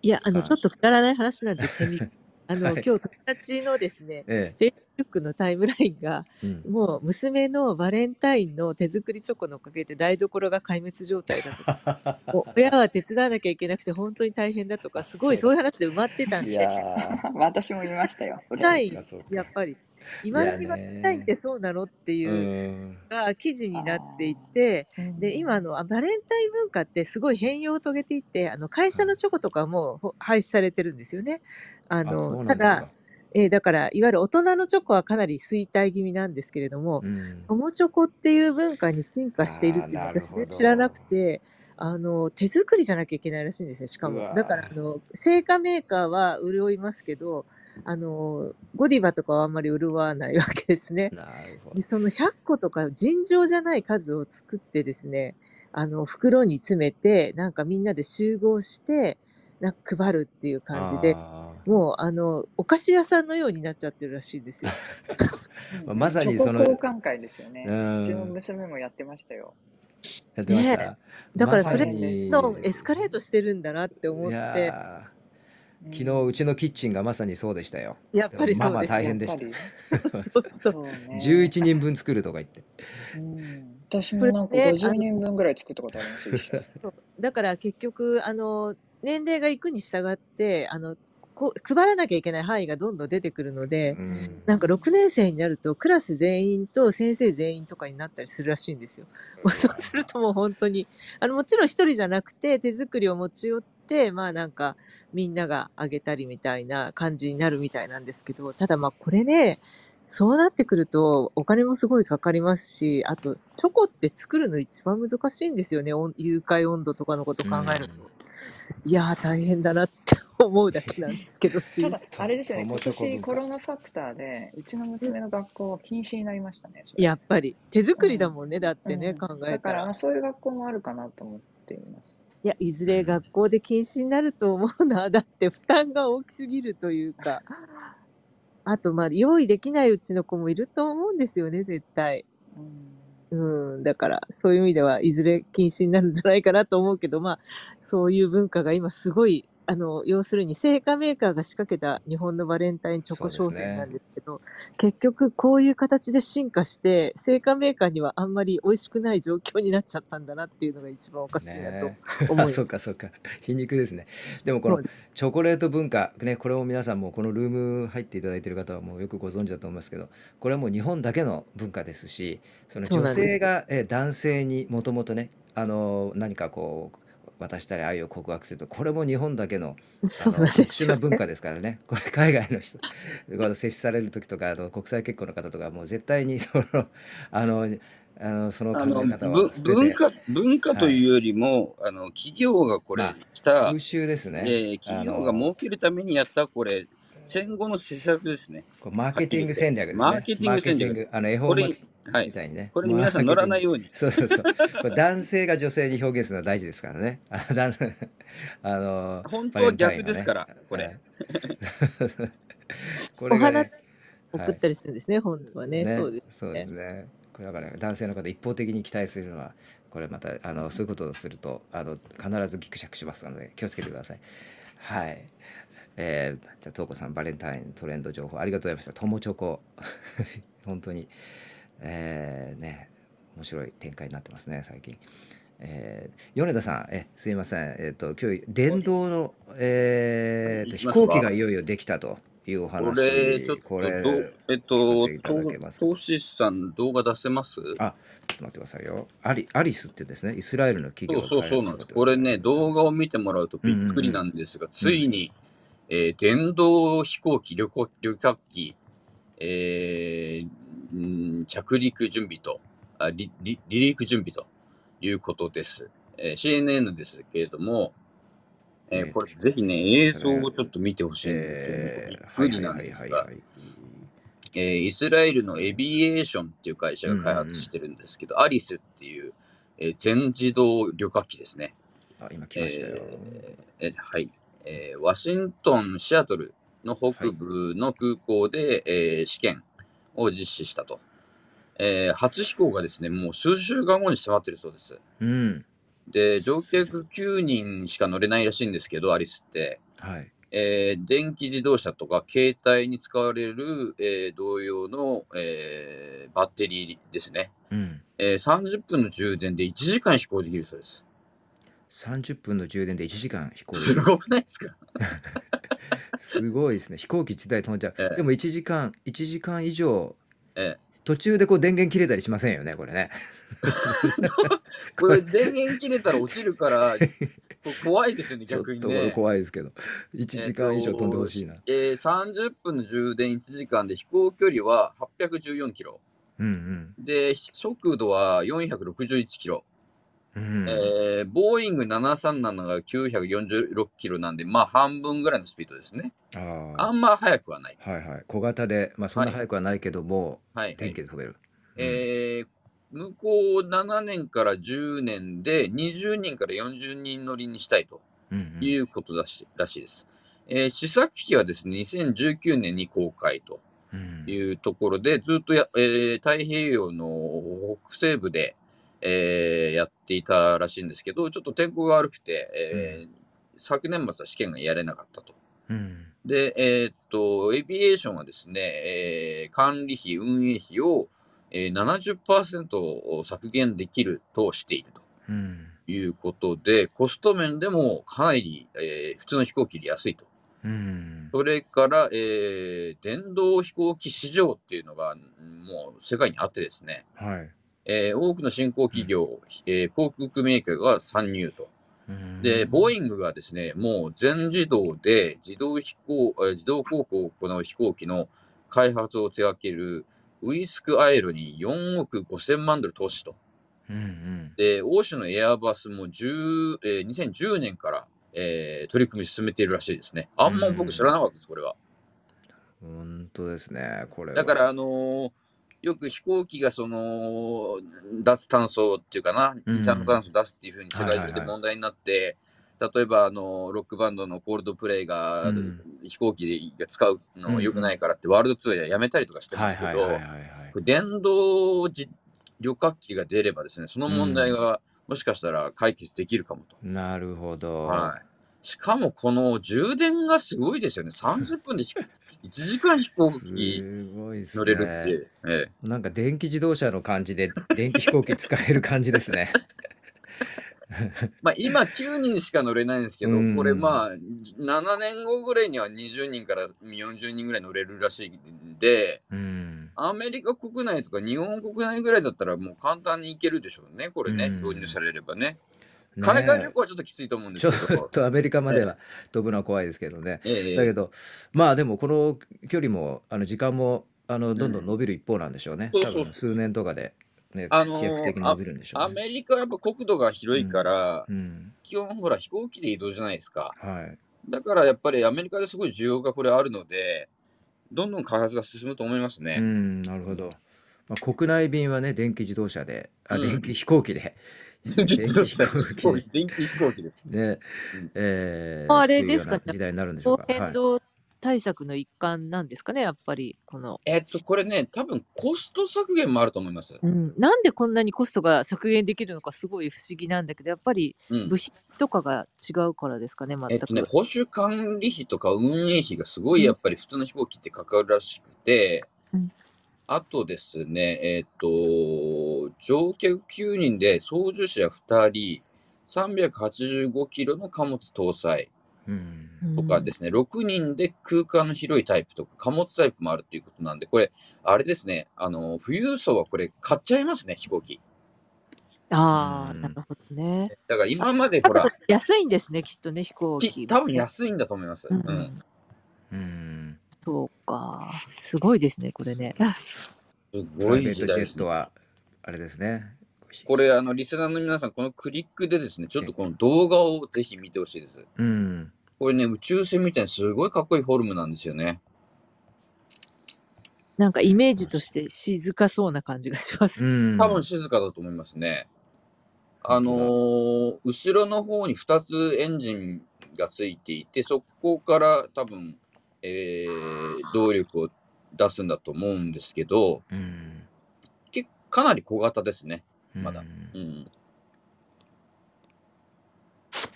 いや、あの、はい。ちょっとくだらない話なんで、あの、はい。今日友達のですね、え Facebook のタイムラインが、えうん、もう娘のバレンタインの手作りチョコのおかげで台所が壊滅状態だとか、も う親は手伝わなきゃいけなくて本当に大変だとか、すごいそう。いう話で埋まってたんで、いやー。私も言いましたよ。それは。いやっぱり、今だにバレンタインってそうなのってういうんが記事になっていて、うんで、今あの、あバレンタイン文化ってすごい変容を遂げていて、あの、会社のチョコとかもほ廃止されてるんですよね。ああそうの、なんただえーだから、いわゆる大人のチョコはかなり衰退気味なんですけれども、うん友チョコっていう文化に進化しているって私ね知らなくて、あの、手作りじゃなきゃいけないらしいんですね、しか。もだから、あの、製菓メーカーは潤いますけど、あの、ゴディバとかはあんまり潤わないわけですね。で、。その100個とか尋常じゃない数を作ってですね、あの、袋に詰めて、なんかみんなで集合して、なんか配るっていう感じで、あもう、あの、お菓子屋さんのようになっちゃってるらしいんですよ。ーまさにチョコその交換会ですよね。ううちのん娘もやってましたよ。やってました、ねだからそれまさに。どんどんエスカレートしてるんだなって思いって、昨日うちのキッチンがまさにそうでしたよ。やっぱりそうですよ。大変でした。そうそう。そうね。11人分作るとか言って。うん。私もなんかこれね。50人分ぐらい作ったことあります だから結局、あの、年齢がいくに従って、あの、こう配らなきゃいけない範囲がどんどん出てくるので、うんなんか6年生になるとクラス全員と先生全員とかになったりするらしいんですよ。もうそうするともう本当に、あのもちろん一人じゃなくて手作りを持ち寄って、まあなんかみんながあげたりみたいな感じになるみたいなんですけど、ただまあこれね、そうなってくるとお金もすごいかかりますし、あとチョコって作るの一番難しいんですよね。温誘拐温度とかのこと考えると。いやー大変だなって思うだけなんですけど、ただ、あれですよね、今年コロナファクターで、うちの娘の学校は禁止になりましたね。やっぱり手作りだもんね、だってね、うん考えたらだから、。あそういう学校もあるかなと思っています。いや、いずれ学校で禁止になると思うな。だって負担が大きすぎるというか。あと、まあ、用意できないうちの子もいると思うんですよね、絶対。うんうん。だから、そういう意味では、いずれ禁止になるんじゃないかなと思うけど、まあ、そういう文化が今すごい、あの、要するに製菓メーカーが仕掛けた日本のバレンタインチョコ商品なんですけど、結局こういう形で進化して、製菓メーカーにはあんまり美味しくない状況になっちゃったんだなっていうのが一番おかしいなとね思います。あそうかそうか。皮肉ですね。でもこのチョコレート文化ねこれを皆さんもこのルーム入っていただいている方はもうよくご存知だと思いますけどこれはもう日本だけの文化ですしその女性がえ男性にもともとねあの何かこう渡したり愛を告白するとこれも日本だけのあそうのなんですよ、特殊な文化ですからね。これ海外の人この接しされる時とかあの国際結婚の方とかもう絶対にそのあのあのその考え方ぶは捨てて。文化文化というよりも、あの企業がこれまあ来た、風習ですね、えー企業が儲けるためにやったこれ戦後の施策ですね。こうマーケティング戦略ですね。マーケティング戦略あの絵これ本みはいたいにね。これに皆さん乗らないよように。そうそうそう。これ男性が女性に表現するのは大事ですからね。あの男あの本当は逆ですから、ね。はい これがお花ね送ったりするんですね、本当はね。そうです。そうですね。これだから男性の方一方的に期待するのはこれまたあのそういうことをするとあの必ずギクシャクしますので気をつけてください。はい。えー、じゃあトウコさんバレンタイントレンド情報ありがとうございました。友チョコ。本当に。えー、ね面白い展開になってますね最近。えー、米田さん。えすいません。えっ、と今日電動のえー、と飛行機がいよいよできたというお話。これ、ちょっと、えっ聞と投資さん動画出せます？あちょっと待ってくださいよ。アリアリスってですね、イスラエルの企業そうそうそうなんです。これね、動画を見てもらうとびっくりなんですが、ついに、えー電動飛行機、旅行旅客機、えーうん着陸準備とあ離、離離陸準備ということです。えー CNN ですけれども、えーねこれぜひね、映像をちょっと見てほしいんですよ、えびっくりなんですがイスラエルのエビエーションっていう会社が開発してるんですけど、アリスっていう、えー全自動旅客機ですね。あ今来ましたよ。えーえはい、えーワシントン、シアトルの北部の空港で、えー試験を実施したと。えー初飛行がですね、もう数週間後に迫ってるそうです。うん。で、乗客9人しか乗れないらしいんですけど、アリスって。はい。えー電気自動車とか携帯に使われる、えー同様の、えーバッテリーですね、うん。えー30分の充電で1時間飛行できるそうです。30分の充電で1時間飛行ですごくないですか？すごいですね。飛行機自体飛んじゃう。ええでも1時間、1時間以上、え途中でこう電源切れたりしませんよね、これね。これ電源切れたら落ちるから、こ怖いですよね、ちょっと逆にね。怖いですけど。1時間以上飛んでほしいな。えー30分の充電1時間で飛行距離は814キロ。うんで、速度は461キロ。うん。うん。えーボーイング737が946キロなんで、まあ半分ぐらいのスピードですね。ああ。あんま速くはない。はいはい。小型で、まあそんな速くはないけども、はい。電気で飛べる。えー向こう7年から10年で20人から40人乗りにしたいとうんうんいうことだしらしいです。えー試作機はですね、2019年に公開とうんいうところで、ずっとや、えー太平洋の北西部で、えーやっていたらしいんですけど、ちょっと天候が悪くて、えー昨年末は試験がやれなかったと。うん。で、えーっと、エビエーションはですね、えー管理費、運営費を、えー、70%を削減できるとしていると。うん。いうことで、コスト面でもかなり、えー普通の飛行機より安いと。うん。それから、えー電動飛行機市場っていうのがもう世界にあってですね、はいえー多くの新興企業、えー航空メーカーが参入と。うんで、ボーイングがですね、もう全自動で自動飛行、えー自動航行を行う飛行機の開発を手掛けるウイスクアエロに4億5000万ドル投資と。うんうんで、欧州のエアバスも10、えー2010年から、えー取り組み進めているらしいですね。あんま僕知らなかったです、これは。本当ですねこれはだから、あのーよく飛行機がその脱炭素っていうかな、うん。二酸化炭素出すっていうふうに世界中で問題になって、例えばあのロックバンドのコールドプレイが、うん。飛行機で使うの良くないからって、ワールドツアーでやめたりとかしてまはいすけど、電動自旅客機が出ればですね、その問題がもしかしたら解決できるかもと。なるほど、はい。しかもこの充電がすごいですよね。30分で1時間飛行機乗れるって。ええなんか電気自動車の感じで電気飛行機使える感じですね。まあ、今9人しか乗れないんですけど、うんこれまあ、7年後ぐらいには20人から40人ぐらい乗れるらしいんで、うん。アメリカ国内とか日本国内ぐらいだったらもう簡単に行けるでしょうね、これね、うん導入されればね。ね海外旅行はちょっときついと思うんでちょすけどっ。とアメリカまでは飛ぶのは怖いですけどね。ええだけど、まあでもこの距離もあの時間もあのどんどん伸びる一方なんでしょうね。そうそうそう多分数年とかで、ね、あのー飛躍的に伸びるんでしょアうね。メリカはやっぱ国土が広いから、うん。基本ほら飛行機で移動じゃないですか。はい。だからやっぱりアメリカですごい需要がこれあるので、どんどん開発が進むと思いますうね。ん、なるほど。まあ、国内便はね、電気自動車で、あ、うん電気飛行機で。電気自動車電気飛行機電気飛行機です。で、ねうんえあれですかな時代になるんでしょう気候か。はい。変動対策の一環なんですかね、やっぱりこの。えっと、これね、多分コスト削減もあると思います。うん、なんでこんなにコストが削減できるのかすごい不思議なんだけど、やっぱりうん部品とかが違うからですかね、全く。えっとね、保守管理費とか運営費がすごいやっぱり普通の飛行機ってかかるらしくて、うんあとですね、えっと、乗客9人で操縦者2人、385キロの貨物搭載うん。とかですね、6人で空間の広いタイプとか貨物タイプもあるということなんで、これ、あれですね、あの、富裕層はこれ買っちゃいますね、飛行機。ああ、うんなるほどね。だから今までほら、安いんですね、きっとね、飛行機。き多分安いんだと思います。ううんん。うん。そうか。すごいですね、これね。あすプごいライベート時代ですね。ジェットは、あれですね。これ、あの、リスナーの皆さん、このクリックでですね、ちょっとこの動画をぜひ見てほしいです。うん。これね、宇宙船みたいなすごいかっこいいフォルムなんですよね。なんかイメージとして静かそうな感じがします。うん。多分静かだと思いますね。あのー後ろの方に2つエンジンがついていて、そこから多分、えー動力を出すんだと思うんですけど、うん。けかなり小型ですね。まだうんうん。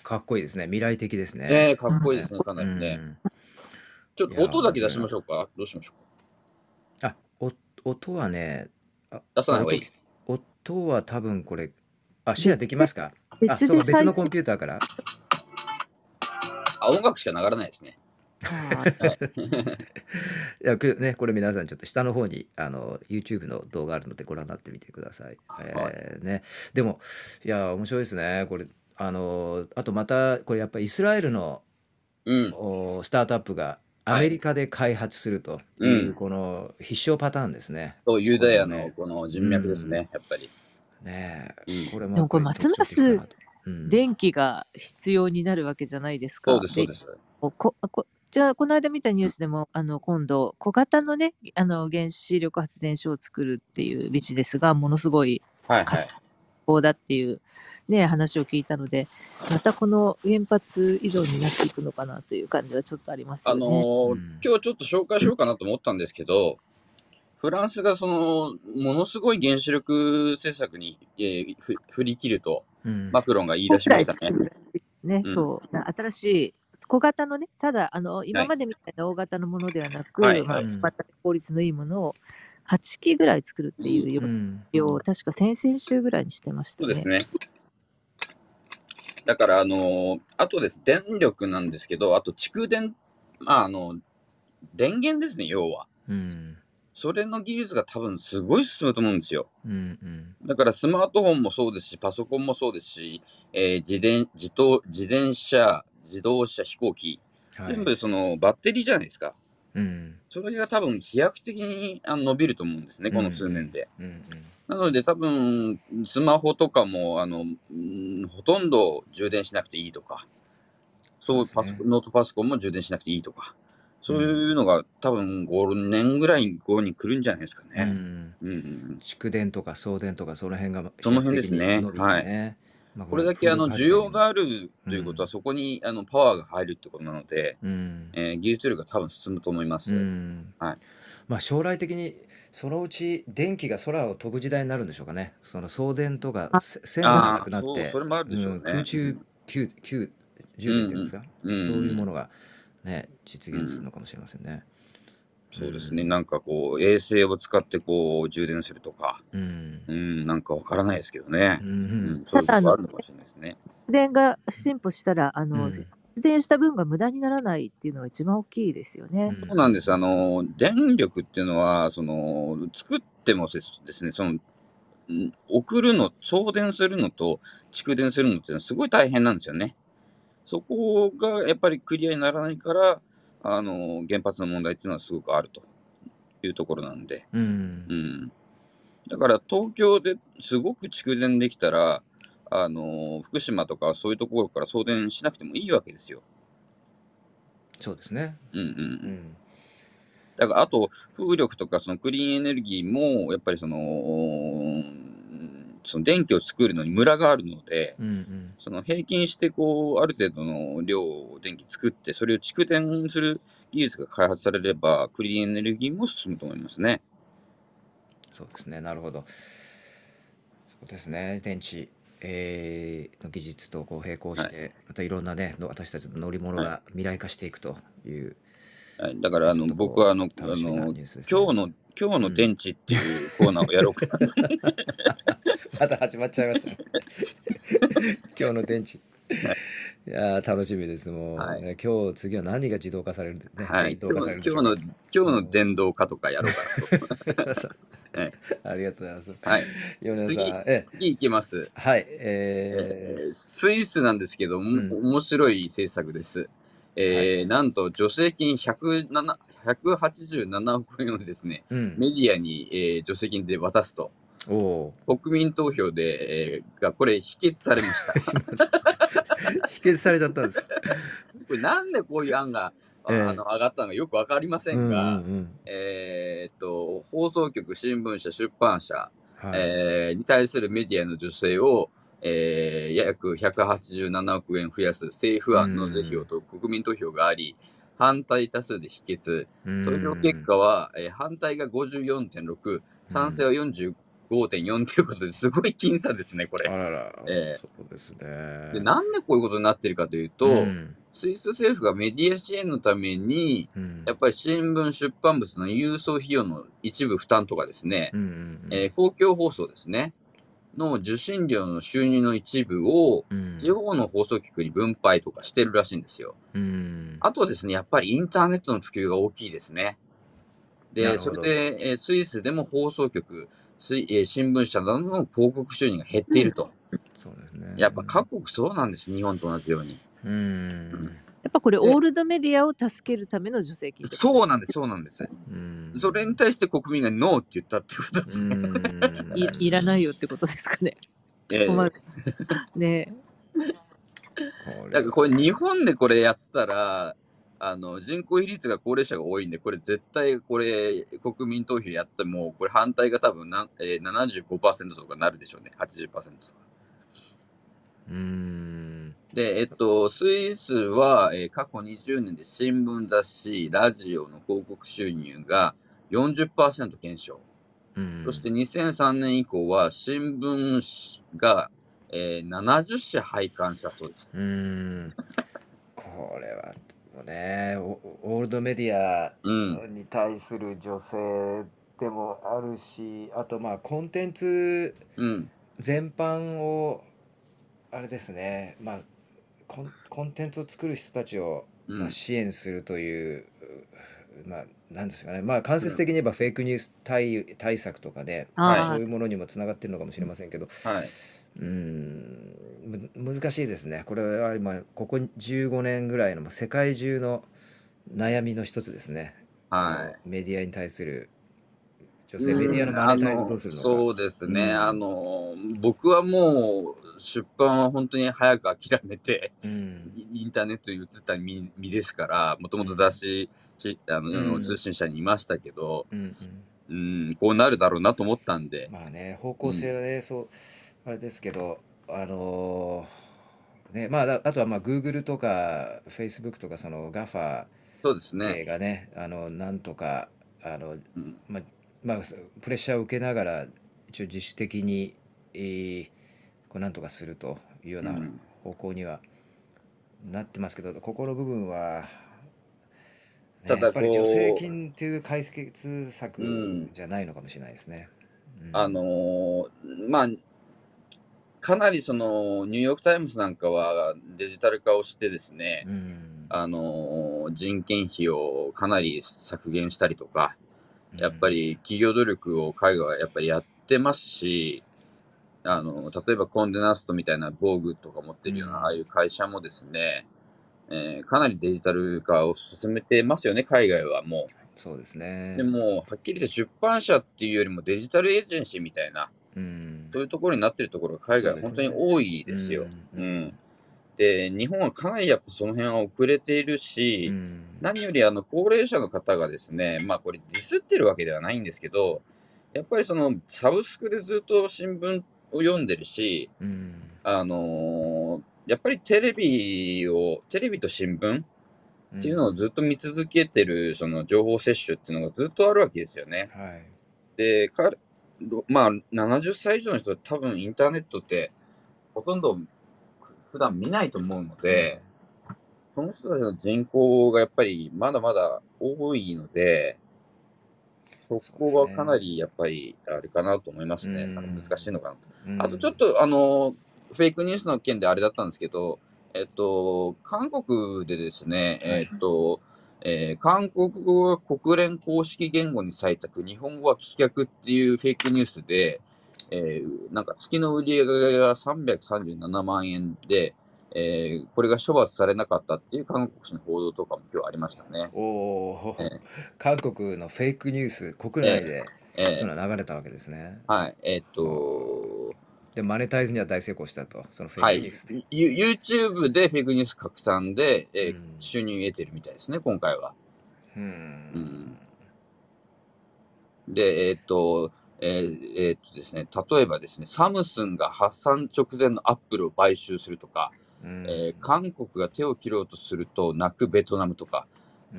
かっこいいですね。未来的ですね。ねえかっこいいですね、かなりね。うんちょっと音だけ出しましょうか？どうしましょうか？あ、お音はね、あ出さない方がいい。音音は多分これ、あ、シェアできますか？あ、別でそうか、別の再コンピューターから。あ、音楽しか流れないですね。いやく ね、これ皆さんちょっと下の方にあの YouTube の動画あるのでご覧になってみてください。えーね、でも、いや、面白いですね。これ、あの、あとまた、これやっぱりイスラエルのうん。おスタートアップがアメリカで開発するという、この必勝パターンですね。そう、ユダヤのこれねこの人脈ですね、やっぱり。ねえうんこれもでもこれますます特徴的だなとうん電気が必要になるわけじゃないですか。そうです、そうです。こここじゃあ、この間見たニュースでも、あの今度、小型のね、あの原子力発電所を作るっていうビジネスがものすごいはいはい。法だっていう、ね、話を聞いたので、またこの原発依存になっていくのかなという感じはちょっとありますね。のーうん今日ちょっと紹介しようかなと思ったんですけど、フランスがその、ものすごい原子力政策に、えーふ振り切ると、うんマクロンが言い出しましたね。ね、うんそう。な新しい小型のね、ただ、あの、今までみたいな大型のものではなく、まあ、はいはい小型で効率のいいものを8機ぐらい作るっていう予うん定を、確か先々週ぐらいにしてましたね。そうですね。だから、あのーあとです、電力なんですけど、あと蓄電、まあ、あの、電源ですね、要は。うんそれの技術が多分すごい進むと思うんですよ。うんうんだからスマートフォンもそうですし、パソコンもそうですし、えー自転自動自転車、自動車、飛行機、はい。全部そのバッテリーじゃないですか。うん。それが多分飛躍的にあの伸びると思うんですね、この数年で。うんなので多分、スマホとかもあの、うんほとんど充電しなくていいとか、そうパソノートパソコンも充電しなくていいとか、そういうのが多分5年ぐらい後に来るんじゃないですかうんうね。ん。うんうんうん。蓄電とか送電とかその辺がその辺ですね。飛躍的に伸びてね。まあこれだけあの需要があるということは、うん。そこにあのパワーが入るってことなので、うん。えー技術力が多分進むと思います。うん。はい。まあ将来的にそのうち電気が空を飛ぶ時代になるんでしょうかね。その送電とか線路がなくなってそれもあるでしょうね。うん空中給給充電っていうんですか、うんうん。そういうものがね実現するのかもしれませんね。そうですね、なんかこう、衛星を使ってこう充電するとか、うんうん、なんかわからないですけどねう。うんん、そういうことがあるのかもしれないですね。発電が進歩したら、あの、うん発電した分が無駄にならないっていうのが一番大きいですよね。うんそうなんです。あの、電力っていうのは、その、作ってもですですね、その、ん送るの、送電するのと蓄電するのっていうのはすごい大変なんですよね。そこがやっぱりクリアにならないから、あの、原発の問題っていうのはすごくあるというところなんで。うんうん。だから東京ですごく蓄電できたら、あの、福島とかそういうところから送電しなくてもいいわけですよ。そうですね。うんうん。うんだからあと風力とかそのクリーンエネルギーもやっぱりそのうんその電気を作るのにムラがあるのでうんうんその平均してこうある程度の量を電気作ってそれを蓄電する技術が開発されればクリーンエネルギーも進むと思いますね。そうですね。なるほど。そうですね。電池、えーの技術とこう並行して、またいろんなね、の私たちの乗り物が未来化していくという、はい、だからあの僕はあのあ楽しみなの今日の今日の電池っていうコーナーをやろうかなと また始まっちゃいましたね。今日の電池。いやー楽しみです。もう、はいね今日次は何が自動化される、ね、はい、今日今日の今日の電動化とかやろうかなと。は いありがとうございます。はい、米田さん、次え次いきます。はい、ええースイスなんですけど、んも面白い政策です。えーなんと助成金107 187億円をですね、ーうん、メディアに、えー助成金で渡すと、おお国民投票で、えーがこれ否決されました。否決されちゃったんですか？これなんでこういう案が、あの上がったのかよくわかりませんが、うんうんうん。えーっと放送局、新聞社、出版社、はい。えーに対するメディアの助成を、えー約187億円増やす政府案の是非をと国民投票があり、反対多数で否決。投票結果は、えー反対が54.6、賛成は45.4ということですごい僅差ですね、これ。あらら、ええそうですね。でなんでこういうことになってるかというと、うん。スイス政府がメディア支援のために、うん。やっぱり新聞出版物の郵送費用の一部負担とかですね、うんうんうん。えー公共放送ですね、の受信料の収入の一部をうん地方の放送局に分配とかしてるらしいんですよ。うんあとですね、やっぱりインターネットの普及が大きいですね。で、それで、えースイスでも放送局、スイえー新聞社などの広告収入が減っていると。そうですね。やっぱ各国そうなんです、日本と同じように。うんやっぱこれ、オールドメディアを助けるための助成金そうなんです、そうなんです。うんそれに対して国民がノーって言ったってことですね。うん いいらないよってことですかね。えー困る。ねこれだからこれ日本でこれやったら、あの人口比率が高齢者が多いんで、これ絶対これ国民投票やっても、これ反対が多分な、えー、75%とかなるでしょうね、80%とか。うーん。で、えっと、スイスは、えー過去20年で新聞雑誌、ラジオの広告収入が40%減少。うん。そして2003年以降は新聞紙が、えー70社廃刊したそうです。うーん。これは、もうね、オオールドメディアうん。に対する女性でもあるし、あとまあコンテンツうん。全般をあれですね、まあコン、コンテンツを作る人たちを、うんまあ、支援するという、うまあ、なんですかね、まあ、間接的に言えばフェイクニュース対対策とかね、はいあそういうものにもつながってるのかもしれませんけど、はい。うーん、む難しいですね。これは今、ここ15年ぐらいの世界中の悩みの一つですね。はい。メディアに対する、女性メディアのマネタイズどうするのか。そうですね、うんあの僕はもう出版は本当に早く諦めてうん。イインターネットに移った身身ですからもともと雑誌しあの、うん。通信社にいましたけど、うんうん。うん、こうなるだろうなと思ったんで、まあね、方向性はね、そう、あれですけど、あのーね、まあ、だあとはまあ、Google とか Facebook とか、その GAFA そうです系ね、がね、あの、なんとか、あの、うん。まあ、まあ、プレッシャーを受けながら、一応自主的に、えーこうなんとかするというようなうん。方向にはなってますけど、ここの部分は、ねただやっぱり助成金っていう解決う策ん。じゃないのかもしれないですね。うん。あのーまあかなりそのニューヨーク・タイムズなんかはデジタル化をしてですね、うん。あのー人件費をかなり削減したりとか、やっぱり企業努力を海外はやっぱりやってますし、あの、例えばコンデナストみたいな防具とか持ってるような、うんああいう会社もですね、えーかなりデジタル化を進めてますよね、海外はもそうですね。う。でも、はっきり言って出版社っていうよりもデジタルエージェンシーみたいな、うん、そういうところになってるところが海外は本当に多いですよ。ううんん。で、日本はかなりやっぱその辺は遅れているし、うん何よりあの高齢者の方がですね、まあこれディスってるわけではないんですけど、やっぱりそのサブスクでずっと新聞を読んでるし、うんあのーやっぱりテレビを、テレビと新聞っていうのをずっと見続けてるその情報摂取っていうのがずっとあるわけですよね。はい。で、かまあ70歳以上の人は多分インターネットってほとんど普段見ないと思うので、その人たちの人口がやっぱりまだまだ多いので、そこはかなりやっぱりあれかなと思いますね。うん難しいのかなと。うんあとちょっ、とあの、フェイクニュースの件であれだったんですけど、えっと、韓国でですね、はいえっと、えー韓国語が国連公式言語に採択、日本語は棄却っていうフェイクニュースで、えーなんか月の売り上げが337万円で、えーこれが処罰されなかったっていう韓国紙の報道とかも今日ありましたね。おおー、え韓国のフェイクニュース、国内でえそういーうのが流れたわけですね。はい、えっと、で、マネタイズには大成功したと、そのフはいェイクニュースで。、ユ YouTube でフェイクニュース拡散で、えーうん。収入得てるみたいですね、今回は。うん。うん。で、えーっと、えーえーっとですね、例えばですね、サムスンが破産直前のアップルを買収するとか、うんえー韓国が手を切ろうとすると泣くベトナムとか、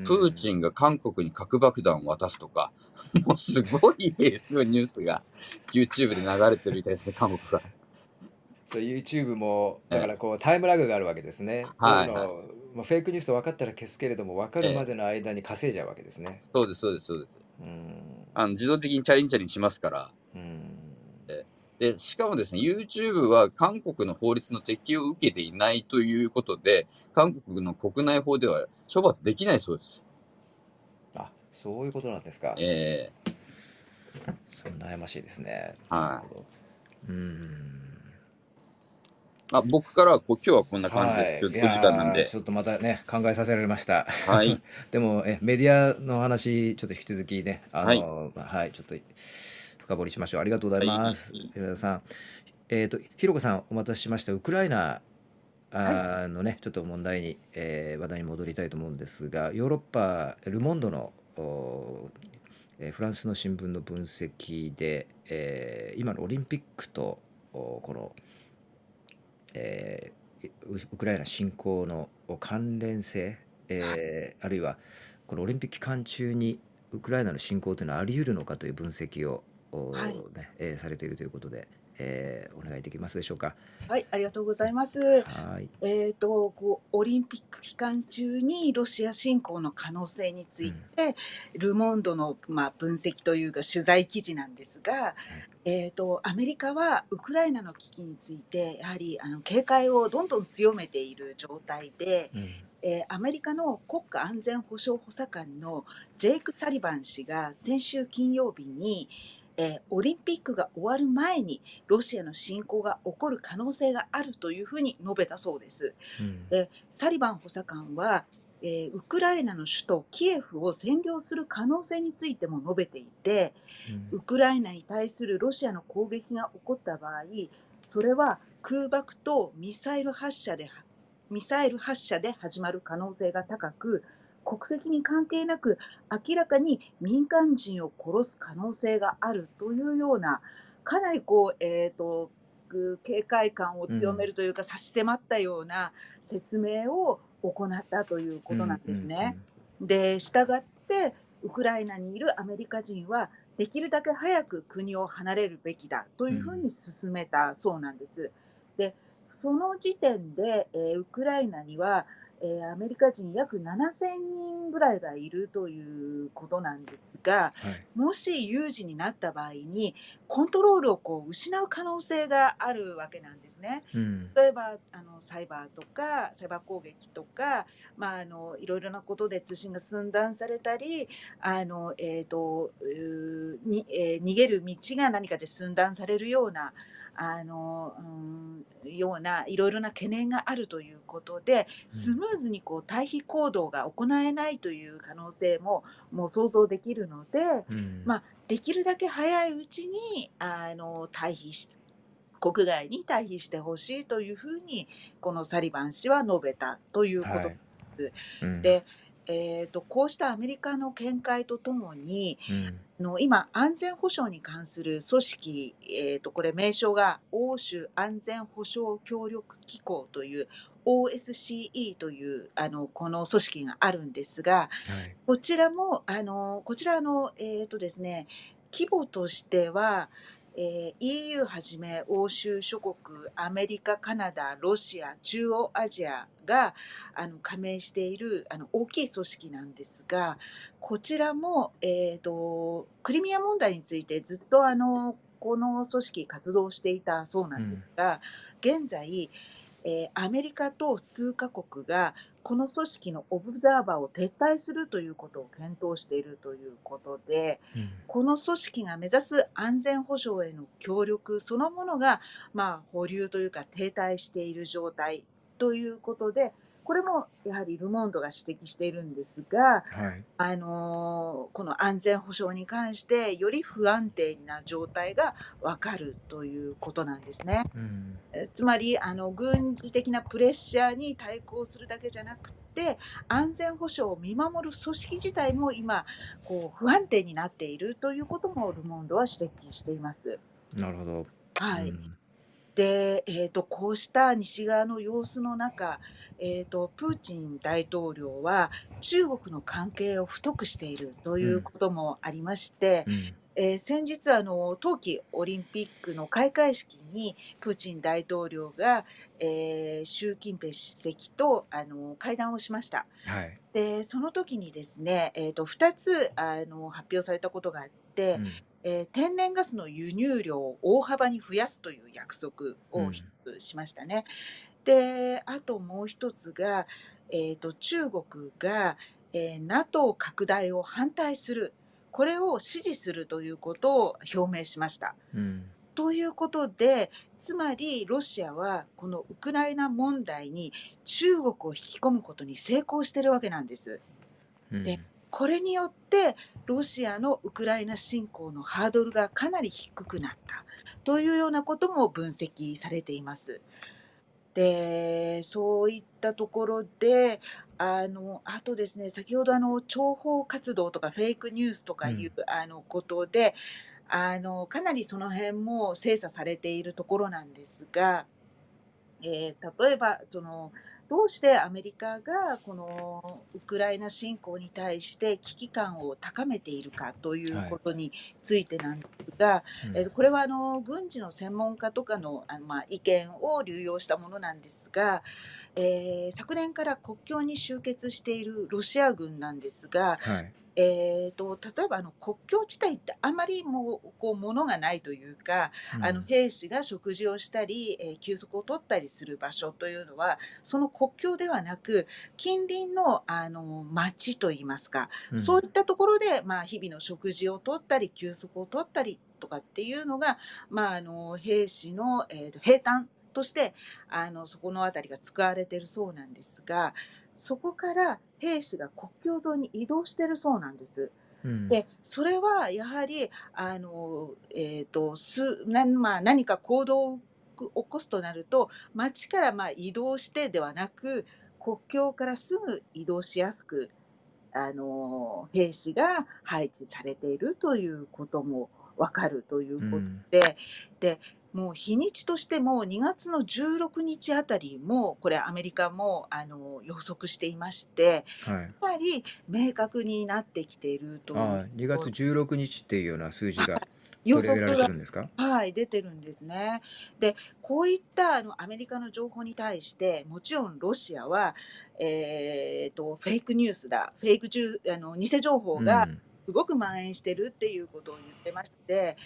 プーチンが韓国に核爆弾を渡すとか、もうすごいニュースが YouTube で流れてるみたいですね、韓国が。そう YouTube もだからこうタイムラグがあるわけですね。はいこういうのまあ、フェイクニュースと分かったら消すけれども分かるまでの間に稼いじゃうわけですね。そうです、そうです、そうです。うんあの自動的にチャリンチャリンしますから。うんで、しかもですね、YouTube は韓国の法律の適用を受けていないということで、韓国の国内法では処罰できないそうです。あそういうことなんですか。えそう悩ましいですね。はいなるほどうんあ、僕からはこう今日はこんな感じです。ちょっとお時間なんで。ちょっとまたね考えさせられました。はい。でもえメディアの話ちょっと引き続きねあのはい、ちょっと深掘りしましょう。ありがとうございます。はいさん。えっ、とひろこさんお待たせしました。ウクライナあのね、ちょっと問題に、えー話題に戻りたいと思うんですが、ヨーロッパ、ル・モンドの、おえーフランスの新聞の分析で、えー今のオリンピックとおこの、えーウウクライナ侵攻の関連性、えーあるいはこのオリンピック期間中にウクライナの侵攻というのはあり得るのかという分析を、おはいねえーされているということで、えーお願いできますでしょうか？はい、ありがとうございます。はい。えー、とこうオリンピック期間中にロシア侵攻の可能性について、ル・モンドの、まあ、分析というか取材記事なんですが、えー、とアメリカはウクライナの危機についてやはりあの警戒をどんどん強めている状態で、うんえーアメリカの国家安全保障補佐官のジェイク・サリバン氏が先週金曜日に、えーオリンピックが終わる前にロシアの侵攻が起こる可能性があるというふうに述べたそうです。うんでサリバン補佐官は、えーウクライナの首都キエフを占領する可能性についても述べていてうんウクライナに対するロシアの攻撃が起こった場合それは空爆とミサイル発射でミサイル発射で始まる可能性が高く国籍に関係なく明らかに民間人を殺す可能性があるというようなかなりこう、えー、とく警戒感を強めるというか、差し迫ったような説明を行ったということなんですね。でしたがってウクライナにいるアメリカ人はできるだけ早く国を離れるべきだというふうに進めたそうなんです。でその時点で、えーウクライナには、えーアメリカ人約7000人ぐらいがいるということなんですがはい。もし有事になった場合にコントロールをこう失う可能性があるわけなんですね。うん。例えばあのサイバーとかサイバー攻撃とか、まあ、あのいろいろなことで通信が寸断されたりあの、えーとにえー逃げる道が何かで寸断されるようなあの、うん、ようないろいろな懸念があるということでスムーズにこう退避行動が行えないという可能性ももう想像できるので、うん。まあ、できるだけ早いうちにあの退避し国外に退避してほしいというふうにこのサリバン氏は述べたということはい。うん。で、えー、とこうしたアメリカの見解とともにうんあの今安全保障に関する組織、えー、とこれ名称が欧州安全保障協力機構という OSCE というあのこの組織があるんですが、はい。こちらも、あの、こちらの、えっ、とですね、規模としては、えー EU はじめ欧州諸国、アメリカ、カナダ、ロシア、中央アジアがあの加盟しているあの大きい組織なんですが、こちらも、えー、とクリミア問題についてずっとあのこの組織活動していたそうなんですが、現在、えーアメリカと数カ国がこの組織のオブザーバーを撤退するということを検討しているということで、うん。この組織が目指す安全保障への協力そのものが、まあ、保留というか停滞している状態ということで、これもやはりル・モンドが指摘しているんですが、はい。あのーこの安全保障に関してより不安定な状態が分かるということなんですね。うんえつまりあの軍事的なプレッシャーに対抗するだけじゃなくて安全保障を見守る組織自体も今こう不安定になっているということもル・モンドは指摘しています。なるほど。はいうんで、えー、とこうした西側の様子の中、えー、とプーチン大統領は中国の関係を太くしているということもありまして、うんえー先日あの冬季オリンピックの開会式にプーチン大統領が、えー習近平主席とあの会談をしました。はい。でその時にですね、えー、と2つあの発表されたことがあって、うんえー天然ガスの輸入量を大幅に増やすという約束をしましたね。であともう一つが、えー、と中国が、えー NATO 拡大を反対するこれを支持するということを表明しました。うんということでつまりロシアはこのウクライナ問題に中国を引き込むことに成功しているわけなんです。うんでこれによってロシアのウクライナ侵攻のハードルがかなり低くなったというようなことも分析されています。で、そういったところで、あの、あとですね、先ほどあの、諜報活動とかフェイクニュースとかいう、あの、ことで、あの、かなりその辺も精査されているところなんですが、えー例えば、その、どうしてアメリカがこのウクライナ侵攻に対して危機感を高めているかというはい。ことについてなんですが、うん。えーこれはあの軍事の専門家とかのあの、まあ、意見を流用したものなんですが、えー昨年から国境に集結しているロシア軍なんですが、はい。えー、と例えばあの国境地帯ってあまりもうこう物がないというかあのうん。兵士が食事をしたり、えー休息を取ったりする場所というのはその国境ではなく近隣のあの町といいますかうん。そういったところで、まあ、日々の食事を取ったり休息を取ったりとかっていうのが、まあ、あの兵士の、えーと兵隊としてあのそこの辺りが使われているそうなんですがそこから兵士が国境沿いに移動しているそうなんです。うん。でそれはやはりあの、えー、とすなまあ、何か行動を起こすとなると町からまあ移動してではなく国境からすぐ移動しやすくあの兵士が配置されているということも分かるといううことん。で、でもう日にちとしても2月の16日あたりもこれアメリカもあの予測していましてはい。やっぱり明確になってきているとああ、2月16日っていうような数字が予測がれてるんですか？はい、出てるんですね。で、こういったあのアメリカの情報に対して、もちろんロシアは、えー、とフェイクニュースだ、フェイクじゅあの偽情報うがん。すごく蔓延してるっていうことを言ってまして、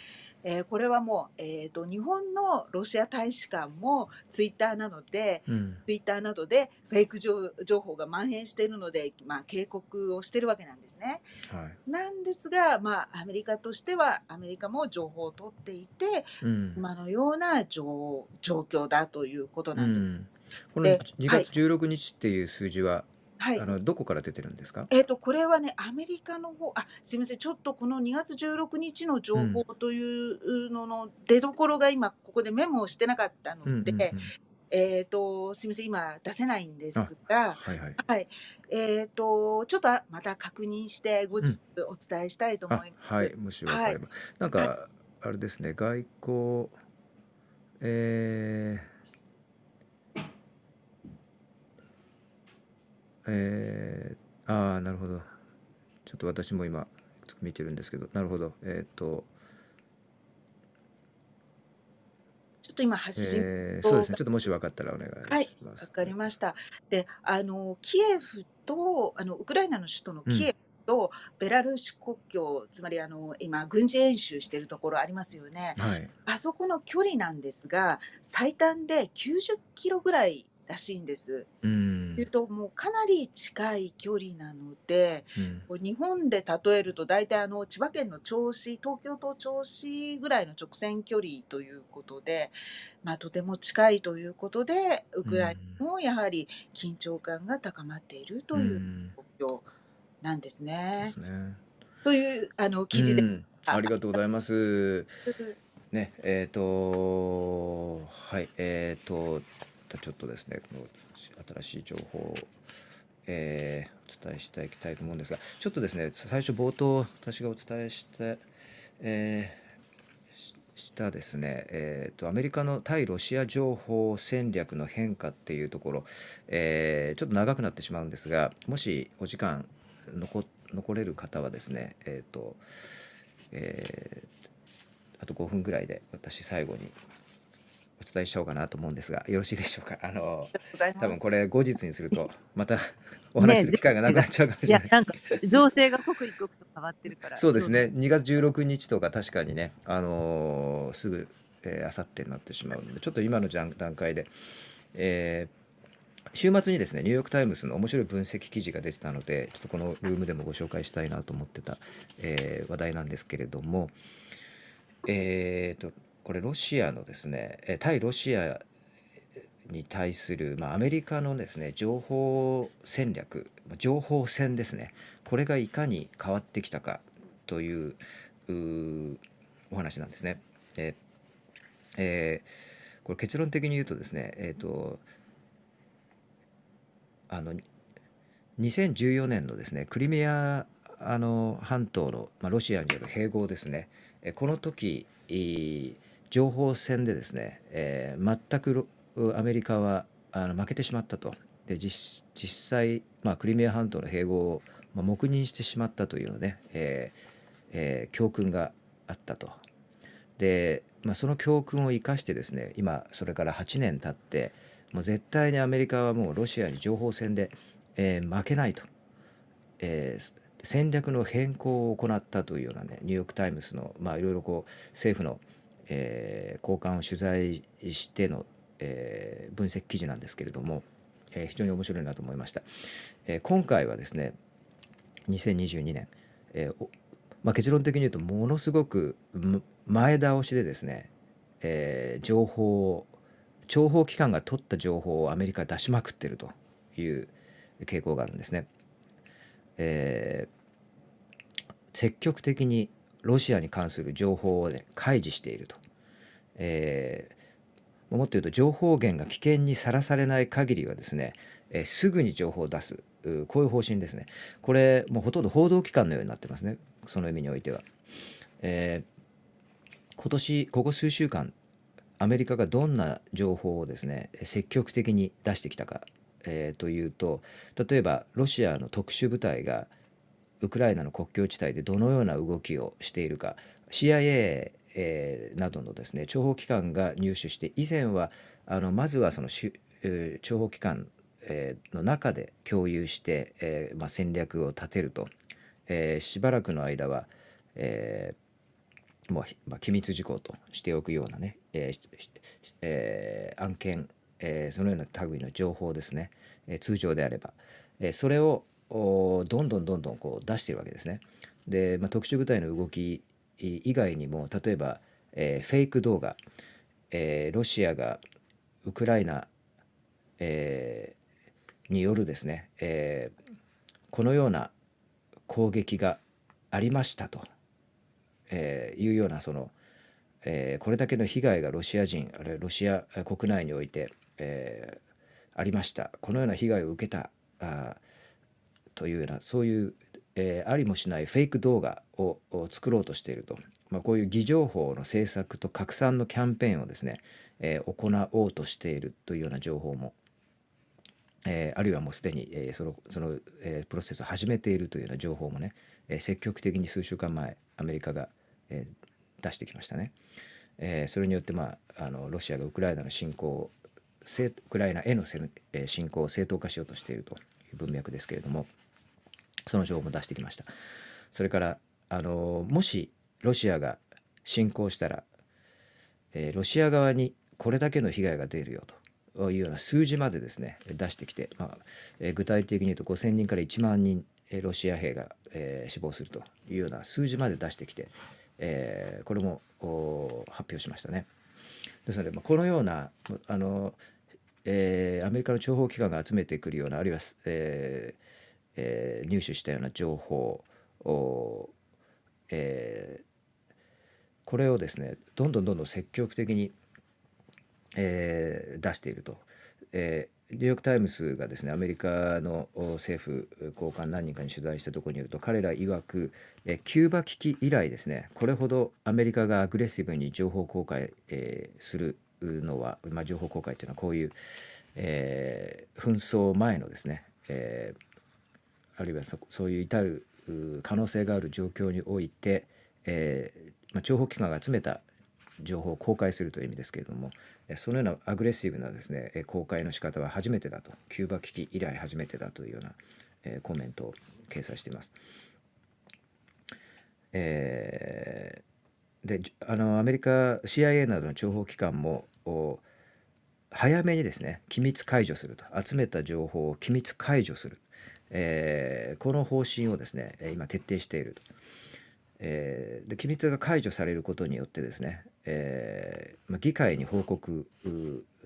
えーこれはもう、えー、と日本のロシア大使館もツイッターなどで、うん。ツイッターなどでフェイク情情報が蔓延しているので、まあ、警告をしてるわけなんですね。はい。なんですが、まあ、アメリカとしては、アメリカも情報を取っていて、うん。今のような状状況だということうなんです。ん。こので、2はい、月16日っていう数字は、はい。あの、どこから出てるんですか？えっと、これはね、アメリカの方、あ、すみません、ちょっとこの2月16日のう情報ん。というのの出どころが今、ここでメモをしてなかったのうんうんうん。で、えっと、すみません、今出せないんであ、すが、はいはい。はい。えっと、ちょっとまた確認して、後うん。日お伝えしたいと思あ、いまはい。す。もしわはい。かれば。なんはい。か、あれですね、外交、えー、えー、ああ、なるほど。ちょっと私も今見てるんですけど、なるほど。えっと、ちょっと今、発信えー、そうですと、ね。ちょっともしわかったらお願はいい、します。わかりはい。ました。で、あの、キエフと、あの、ウクライナの首都のうん。キエフとベラルーシ国境、つまりあの、今、軍事演習しているところありますよね。はい。あそこの距離なんですが、最短で90キロぐらいらしいんです。うというん。と、もうかなり近い距離なので、うん。日本で例えると、大体あの千葉県の銚子、東京と銚子ぐらいの直線距離ということで、まあ、とても近いということで、ウうクライナん。もやはり緊張感が高まっているうというん状況なんですね。というあのう記事でん。ありがとうございます。す。ね、えっ、と、はい、えっ、と、ちょっとですね、新しい情報を、えーお伝えしていきたいと思うんですが、ちょっとですね、最初冒頭、私がお伝えして、えーしたですね、えーと、アメリカの対ロシア情報戦略の変化っていうところ、えーちょっと長くなってしまうんですが、もしお時間残残れる方はですね、えっ、と、えーあと5分ぐらいで私最後にお伝えしちゃおうかなと思うんですがよろしいでしょうか？あの多。分これ後日にするとまた お話しすね、る機会がなくなっちゃうかもいしれない、やなんか、情勢が刻一刻と変わってるから、そうですね。2月16日とか確かにねあのーすぐえー、あさってになってしまうのでちょっと今の段段階で、えー週末にですねニューヨーク・タイムズの面白い分析記事が出てたのでちょっとこのルームでもご紹介したいなと思ってた、えー話題なんですけれどもえーとこれロシアのですねえ対ロシアに対する、まあ、アメリカのですね情報戦略情報戦ですねこれがいかに変わってきたかというお話なんですね。えーえーこれ結論的に言うとですね、えーとあの2014年のですねクリミアあの半島の、まあ、ロシアによる併合ですねえこの時情報戦でですね、えー、全くアメリカはあの負けてしまったとで実際、まあ、クリミア半島の併合を、まあ、黙認してしまったというね、えーえー、教訓があったと。で、まあ、その教訓を生かしてですね今それから8年経ってもう絶対にアメリカはもうロシアに情報戦で、えー、負けないと、え、戦略の変更を行ったというようなねニューヨーク・タイムズのいろいろこう政府の、えー、高官を取材しての、えー、分析記事なんですけれども、えー、非常に面白いなと思いました。えー、今回はですね2022年、えーまあ、結論的に言うとものすごく前倒しでですね、えー、情報を諜報機関が取った情報をアメリカ出しまくってるという傾向があるんですね。えー、積極的にロシアに関する情報を、ね、開示していると。えー、もっと言うと情報源が危険にさらされない限りはですね、えー、すぐに情報を出すこういう方針ですね。これもうほとんど報道機関のようになってますねその意味においては。えー、今年ここ数週間アメリカがどんな情報をですね積極的に出してきたかえー、というと例えばロシアの特殊部隊がウクライナの国境地帯でどのような動きをしているか。CIA、えー、などのですね諜報機関が入手して以前はあのまずはそのし、えー、諜報機関、え、の中で共有して、えまあ、戦略を立てると、え、しばらくの間は、え、もう、まあ、機密事項としておくようなね、ええ、案件え、そのような類の情報ですね、え、通常であれば、え、それをどんどんどんどんこう出してるわけですね。で、まあ、特殊部隊の動き以外にも例えば、えー、フェイク動画、えー、ロシアがウクライナ、えー、によるですね、え、このような攻撃がありましたと、え、いうようなその、え、これだけの被害がロシア人あるいはロシア国内においてえ、ありましたこのような被害を受けたあというようなそういう、えー、ありもしないフェイク動画を作ろうとしていると、まあ、こういう偽情報の制作と拡散のキャンペーンをですね、えー、行おうとしているというような情報も、えー、あるいはもうすでに、え、そのその、え、プロセスを始めているというような情報もね、え、積極的に数週間前アメリカが、え、出してきましたね。え、それによって、まあ、あのロシアがウクライナの侵攻をウクライナへの侵攻を正当化しようとしていると文脈ですけれどもその情報も出してきましたそれからあのもしロシアが侵攻したら、えー、ロシア側にこれだけの被害が出るよというような数字までですね出してきて、まあえー、具体的に言うと5000人から1万人えロシア兵が、え、死亡するというような数字まで出してきて、え、これも発表しましたね。ですので、まあ、このようなあのえー、アメリカの諜報機関が集めてくるようなあるいは、えーえー、入手したような情報を、えー、これをですねどんどんどんどん積極的に、えー、出していると。えー、ニューヨーク・タイムズがですねアメリカの政府高官何人かに取材したところによると彼ら曰く、えキューバ危機以来ですねこれほどアメリカがアグレッシブに情報公開、えー、するのは、まあ、情報公開っていうのはこういう、えー、紛争前のですね、えー、あるいはそそういう至る可能性がある状況において、えーまあ、情報機関が集めた情報を公開するという意味ですけれどもそのようなアグレッシブなですね公開の仕方は初めてだとキューバ危機以来初めてだというような、えー、コメントを掲載しています。えー、であのアメリカ CIA などの諜報機関も早めにですね機密解除すると集めた情報を機密解除する、えー、この方針をですね今徹底していると、えー、で機密が解除されることによってですね、えーま、議会に報告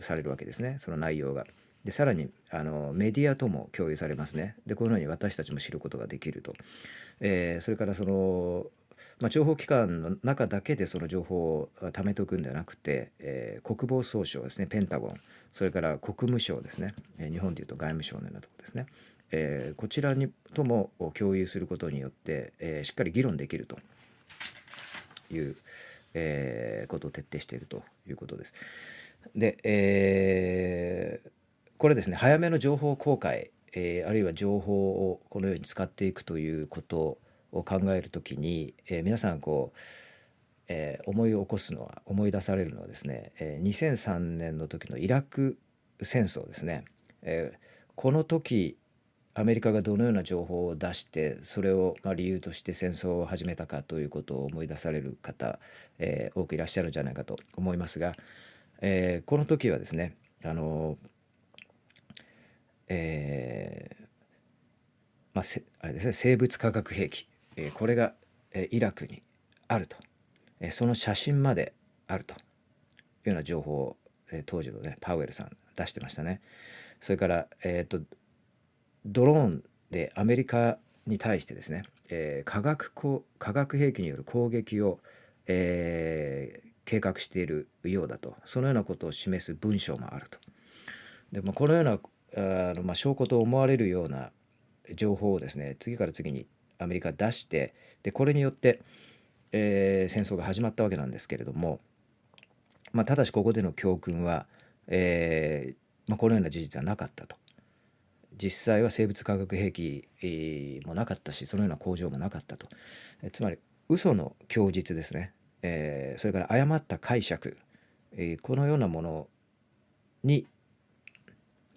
されるわけですねその内容が。でさらにあのメディアとも共有されますね。でこのように私たちも知ることができると。えー、それからそのまあ、情報機関の中だけでその情報を貯めておくんではなくて、えー、国防総省ですねペンタゴンそれから国務省ですね、えー、日本でいうと外務省のようなところですね、えー、こちらにとも共有することによって、えしっかり議論できるという、えことを徹底しているということです。で、えこれですね早めの情報公開、えあるいは情報をこのように使っていくということを考えるときに、えー、皆さんこう、えー、思い起こすのは思い出されるのはですね、えー、2003年の時のイラク戦争ですね、えー、この時アメリカがどのような情報を出してそれをまあ理由として戦争を始めたかということを思い出される方、えー、多くいらっしゃるんじゃないかと思いますが、えー、この時はですねあのえーまあ、あれですね生物化学兵器。えこれが、えイラクにあると、えその写真まであるというような情報を、え当時のねパウエルさん出してましたね。それから、えーと、ドローンでアメリカに対してですね、えー、化学化学兵器による攻撃を、えー、計画しているようだとそのようなことを示す文章もあると。でもこのようなあの、まあ、証拠と思われるような情報をですね次から次にアメリカ出してでこれによって、えー、戦争が始まったわけなんですけれども、まあ、ただしここでの教訓は、えー、まあ、このような事実はなかったと。実際は生物化学兵器、えー、もなかったしそのような工場もなかったと。えつまり嘘の供述ですね、えそれから誤った解釈、えこのようなものに、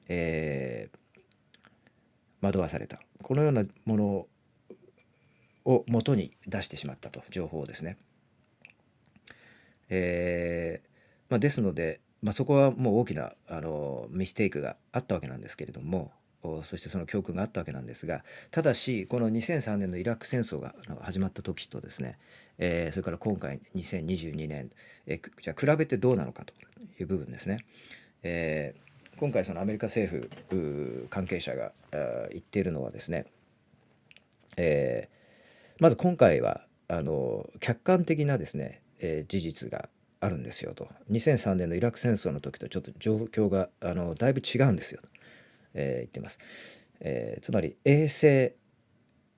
え惑わされたこのようなものを元に出してしまったと情報をですね。えーまあ、ですので、まあ、そこはもう大きなあのミステイクがあったわけなんですけれどもそしてその教訓があったわけなんですがただしこの2003年のイラク戦争が始まった時とですね、えー、それから今回2022年、えー、じゃあ比べてどうなのかという部分ですね。えー、今回そのアメリカ政府関係者が言っているのはですね、えーまず今回はあの客観的なですね、えー、事実があるんですよと。2003年のイラク戦争の時とちょっと状況があのだいぶ違うんですよと、えー、言ってます、えー、つまり衛星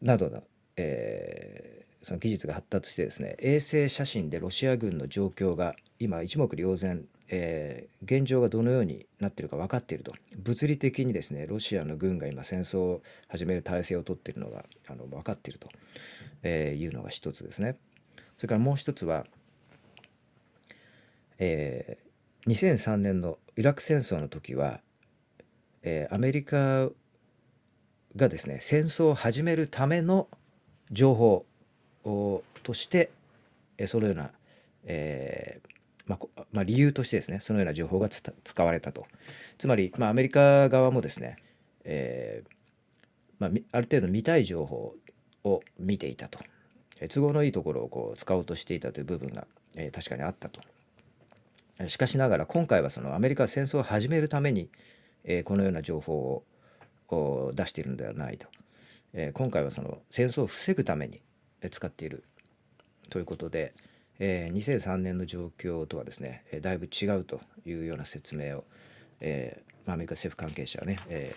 などの、え、その技術が発達してですね衛星写真でロシア軍の状況が今一目瞭然えー、現状がどのようになっているか分かっていると物理的にですねロシアの軍が今戦争を始める体制をとっているのがあの分かっていると、えー、いうのが一つですね。それからもう一つは、えー、2003年のイラク戦争の時は、えー、アメリカがですね戦争を始めるための情報をとして、えそのような、えー、まあ、まあ、理由としてですねそのような情報が使われたと。つまり、まあ、アメリカ側もですね、えー、まあ、ある程度見たい情報を見ていたと、え都合のいいところをこう使おうとしていたという部分が、えー、確かにあったと。しかしながら今回はそのアメリカは戦争を始めるために、えー、このような情報を出しているのではないと、え今回はその戦争を防ぐために使っているということで、えー、2003年の状況とはですね、えー、だいぶ違うというような説明を、えー、アメリカ政府関係者はね、え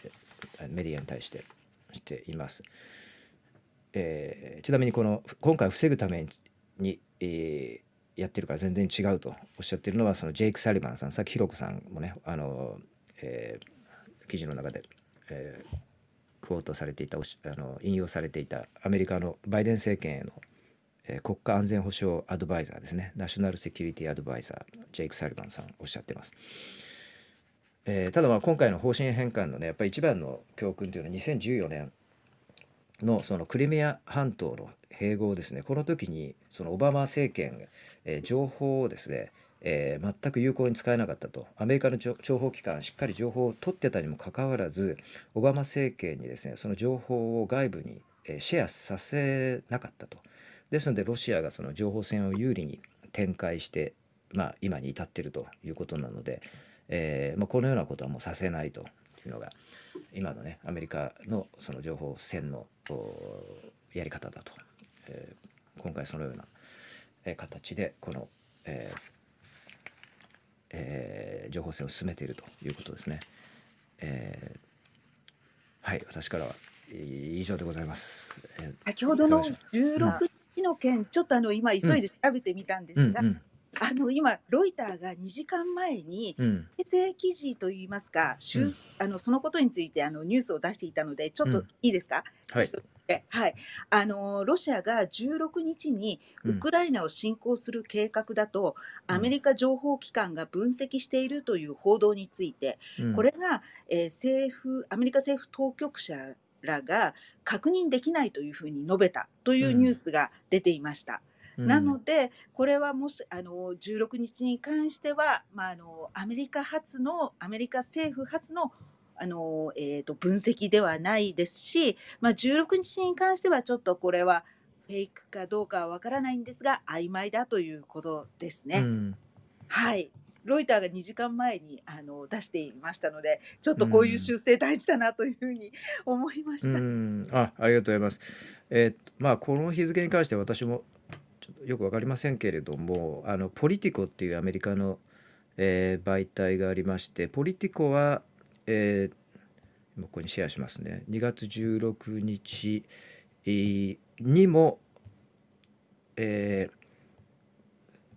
ー、メディアに対してしています。えー、ちなみにこの今回防ぐために、えー、やってるから全然違うとおっしゃってるのはそのジェイク・サリバンさんさっきひろこさんもねあの、えー、記事の中で、えー、クォートされていたあの引用されていたアメリカのバイデン政権へのえー、国家安全保障アドバイザーですねナショナルセキュリティアドバイザージェイク・サリバンさんおっしゃってます。えー、ただまあ今回の方針変換のねやっぱり一番の教訓というのは2014年のそのクリミア半島の併合ですねこの時にそのオバマ政権、えー、情報をですね、えー、全く有効に使えなかったとアメリカの情報機関しっかり情報を取ってたにもかかわらずオバマ政権にですねその情報を外部に、えシェアさせなかったと。ですのでロシアがその情報戦を有利に展開して、まあ、今に至っているということなので、えーまあ、このようなことはもうさせないというのが今のねアメリカのその情報戦のやり方だと、えー、今回そのような、えー形でこの、えーえー情報戦を進めているということですね。えーはい私からは以上でございます。えー先ほどのいかがでしょ16日の件、ちょっとあの今急いで調べてみたんですが、うんうん。あの今ロイターが2時間前にうん。訂正記事といいますか、修あのそのことについてあのニュースを出していたので、ちょっとうんいいですか、はい。えはい、あのロシアが16日にウクライナを侵攻する計画だと、うん。アメリカ情報機関が分析しているという報道について、うん。これが、えー政府アメリカ政府当局者らが確認できないというふうに述べたというニュースが出ていました。うんなので、これはもしあの16日に関しては、まあ、あのアメリカ発のアメリカ政府発のあの、えー、と分析ではないですし、まあ、16日に関してはちょっとこれはフェイクかどうかはわからないんですが曖昧だということですね。うんはいロイターが2時間前にあの出していましたので、ちょっとこういう修正大事だなというふうに思いました。うん、あ、ありがとうございます。えーっとまあこの日付に関して私もちょっとよくわかりませんけれども、あのポリティコっていうアメリカの、えー媒体がありまして、ポリティコは、えー今ここにシェアしますね。2月16日えーにも、えー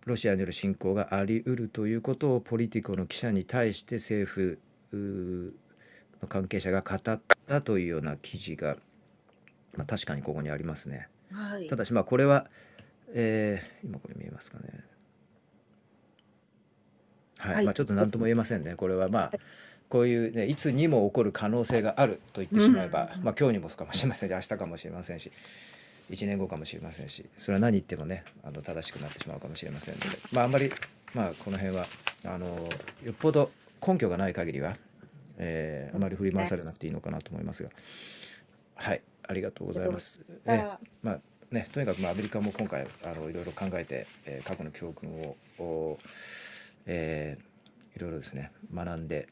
ロシアによる侵攻があり得るということをポリティコの記者に対して政府の関係者が語ったというような記事が、まあ、確かにここにありますね。はいただしまあこれは、えー今これ見えますかね。はい、はいまあちょっと何とも言えませんね。これはまあこういうねいつにも起こる可能性があると言ってしまえば、うんまあ今日にもそうかもしれませんし明日かもしれませんし1年後かもしれませんしそれは何言ってもねあの正しくなってしまうかもしれませんのでまああんまりまあこの辺はあのよっぽど根拠がない限りは、えーあまり振り回されなくていいのかなと思いますがはいありがとうございます。えーあまあね、とにかくまあアメリカも今回あのいろいろ考えて、えー過去の教訓を、おえーいろいろですね学んで、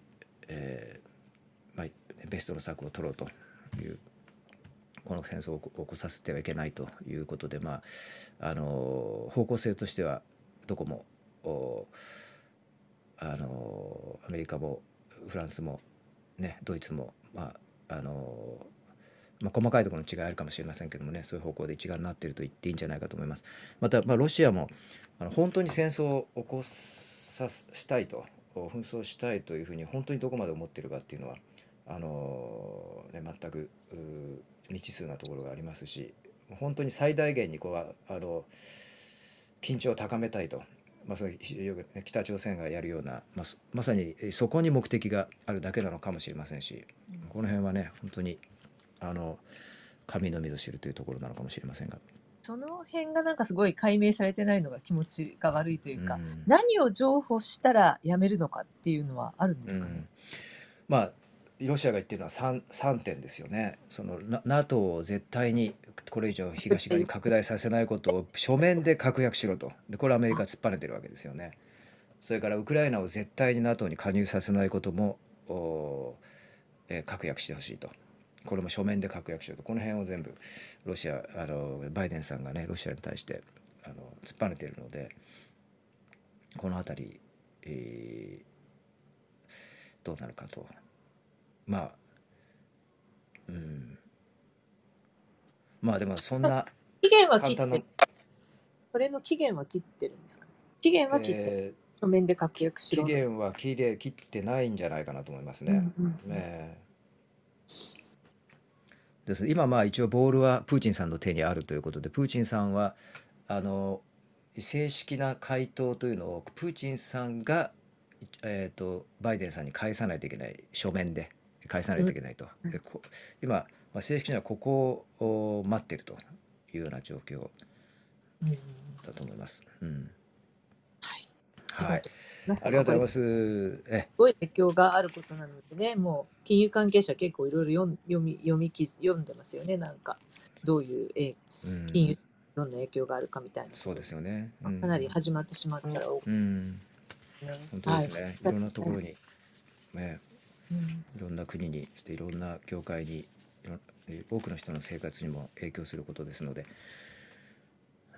えーまあ、ベストの策を取ろうというこの戦争を起こさせてはいけないということで、まあ、あの方向性としてはどこもあのアメリカもフランスも、ね、ドイツも、まああのまあ、細かいところの違いあるかもしれませんけどもねそういう方向で一丸になっていると言っていいんじゃないかと思います。また、まあ、ロシアもあの本当に戦争を起こさしたいと紛争したいというふうに本当にどこまで思っているかっていうのはあの、ね、全く未知数なところがありますし本当に最大限にこうああの緊張を高めたいと、まあ、そよくね北朝鮮がやるような、まあ、そまさにそこに目的があるだけなのかもしれませんしこの辺はね本当にあの神のみぞ知るというところなのかもしれませんが。その辺がなんかすごい解明されてないのが気持ちが悪いというか、うん何を譲歩したらやめるのかっていうのはあるんですかね？うん。まあロシアが言ってるのは 3, 3点ですよね。その NATO を絶対にこれ以上東側に拡大させないことを書面で確約しろと。でこれアメリカ突っぱねてるわけですよね。それからウクライナを絶対に NATO に加入させないことも、おえー確約してほしいと。これも書面で確約しろと。この辺を全部ロシアあのバイデンさんがねロシアに対してあの突っぱねてるのでこの辺り、えーどうなるかと。まあうん。まあでもそんな期限は切って、それの期限は切ってるんですか？期限は切って、え書面で確約ー期しろ。限は切れ切ってないんじゃないかなと思いますね。うんうん。えー。です。今まあ一応ボールはプーチンさんの手にあるということでプーチンさんはあの正式な回答というのをプーチンさんが、えー、とバイデンさんに返さないといけない書面で返さないといけないと、うん。でこ今、まあ、正式にはここを待っているというような状況うんだと思います。うん。はい。はい、ありがとうございます。えすごい影響があることなのでね、もう金融関係者結構いろいろ読ん読み読みき読んでますよね、なんか。どういうえうん。金融どんな影響があるかみたいな。そうですよね。うん。かなり始まってしまったら多くうん、ね。本当ですね。はい。い、ろんなところに、ね、うんいろんな国に、そしていろんな業界に、多くの人の生活にも影響することですので、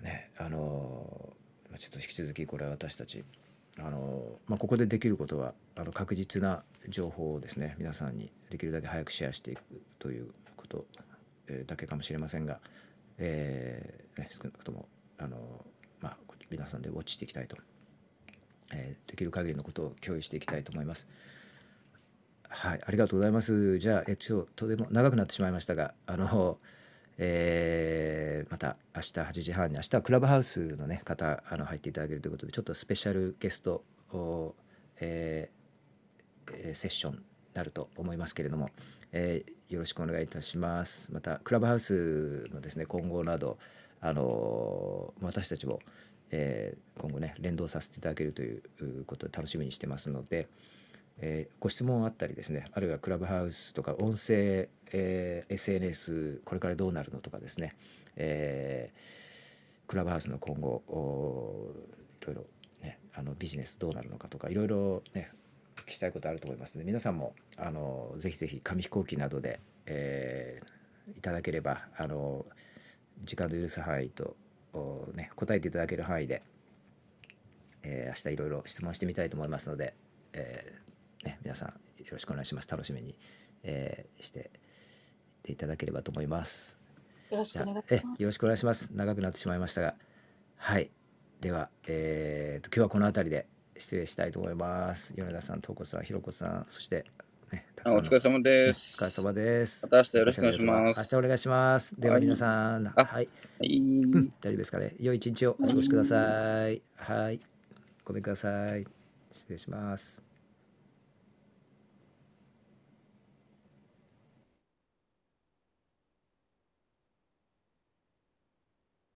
ねあのまあちょっと引き続きこれは私たちあのまあ、ここでできることはあの確実な情報をですね皆さんにできるだけ早くシェアしていくということ、だけかもしれませんが、えーね、少なくともあの、まあ、皆さんでウォッチしていきたいと、えーできる限りのことを共有していきたいと思います。はい、ありがとうございます。じゃあ、えっととても長くなってしまいましたが、あの、えーまた明日8時半に、明日はクラブハウスの、ね、方あの入っていただけるということで、ちょっとスペシャルゲストを、えーセッションになると思いますけれども、えーよろしくお願いいたします。また、クラブハウスのですね、今後など、あの私たちも、え今後ね、連動させていただけるということで楽しみにしてますので、えーご質問あったりですねあるいはクラブハウスとか音声、えー SNS これからどうなるのとかですね、えークラブハウスの今後おいろいろ、ね、あのビジネスどうなるのかとかいろいろね聞きたいことあると思いますので皆さんもあのぜひぜひ紙飛行機などで、えいただければあの時間の許す範囲と、ね、答えていただける範囲で、えー明日いろいろ質問してみたいと思いますので、えーね、皆さんよろしくお願いします。楽しみに、えーしてていただければと思います。よろしくお願いします。えよろしくお願いします。長くなってしまいましたが、はい。では、えーと今日はこの辺りで失礼したいと思います。米田さん、東子さん、ひろこさん、そして、ね、たくさんのあお疲れ様でねす。お疲れ様です。また明日よろしくお願いします明日お願いします。でははい皆さん、あはい、はい。う ん大丈夫ですかね。良い一日をお過ごしください。はい、ごめんください。失礼します。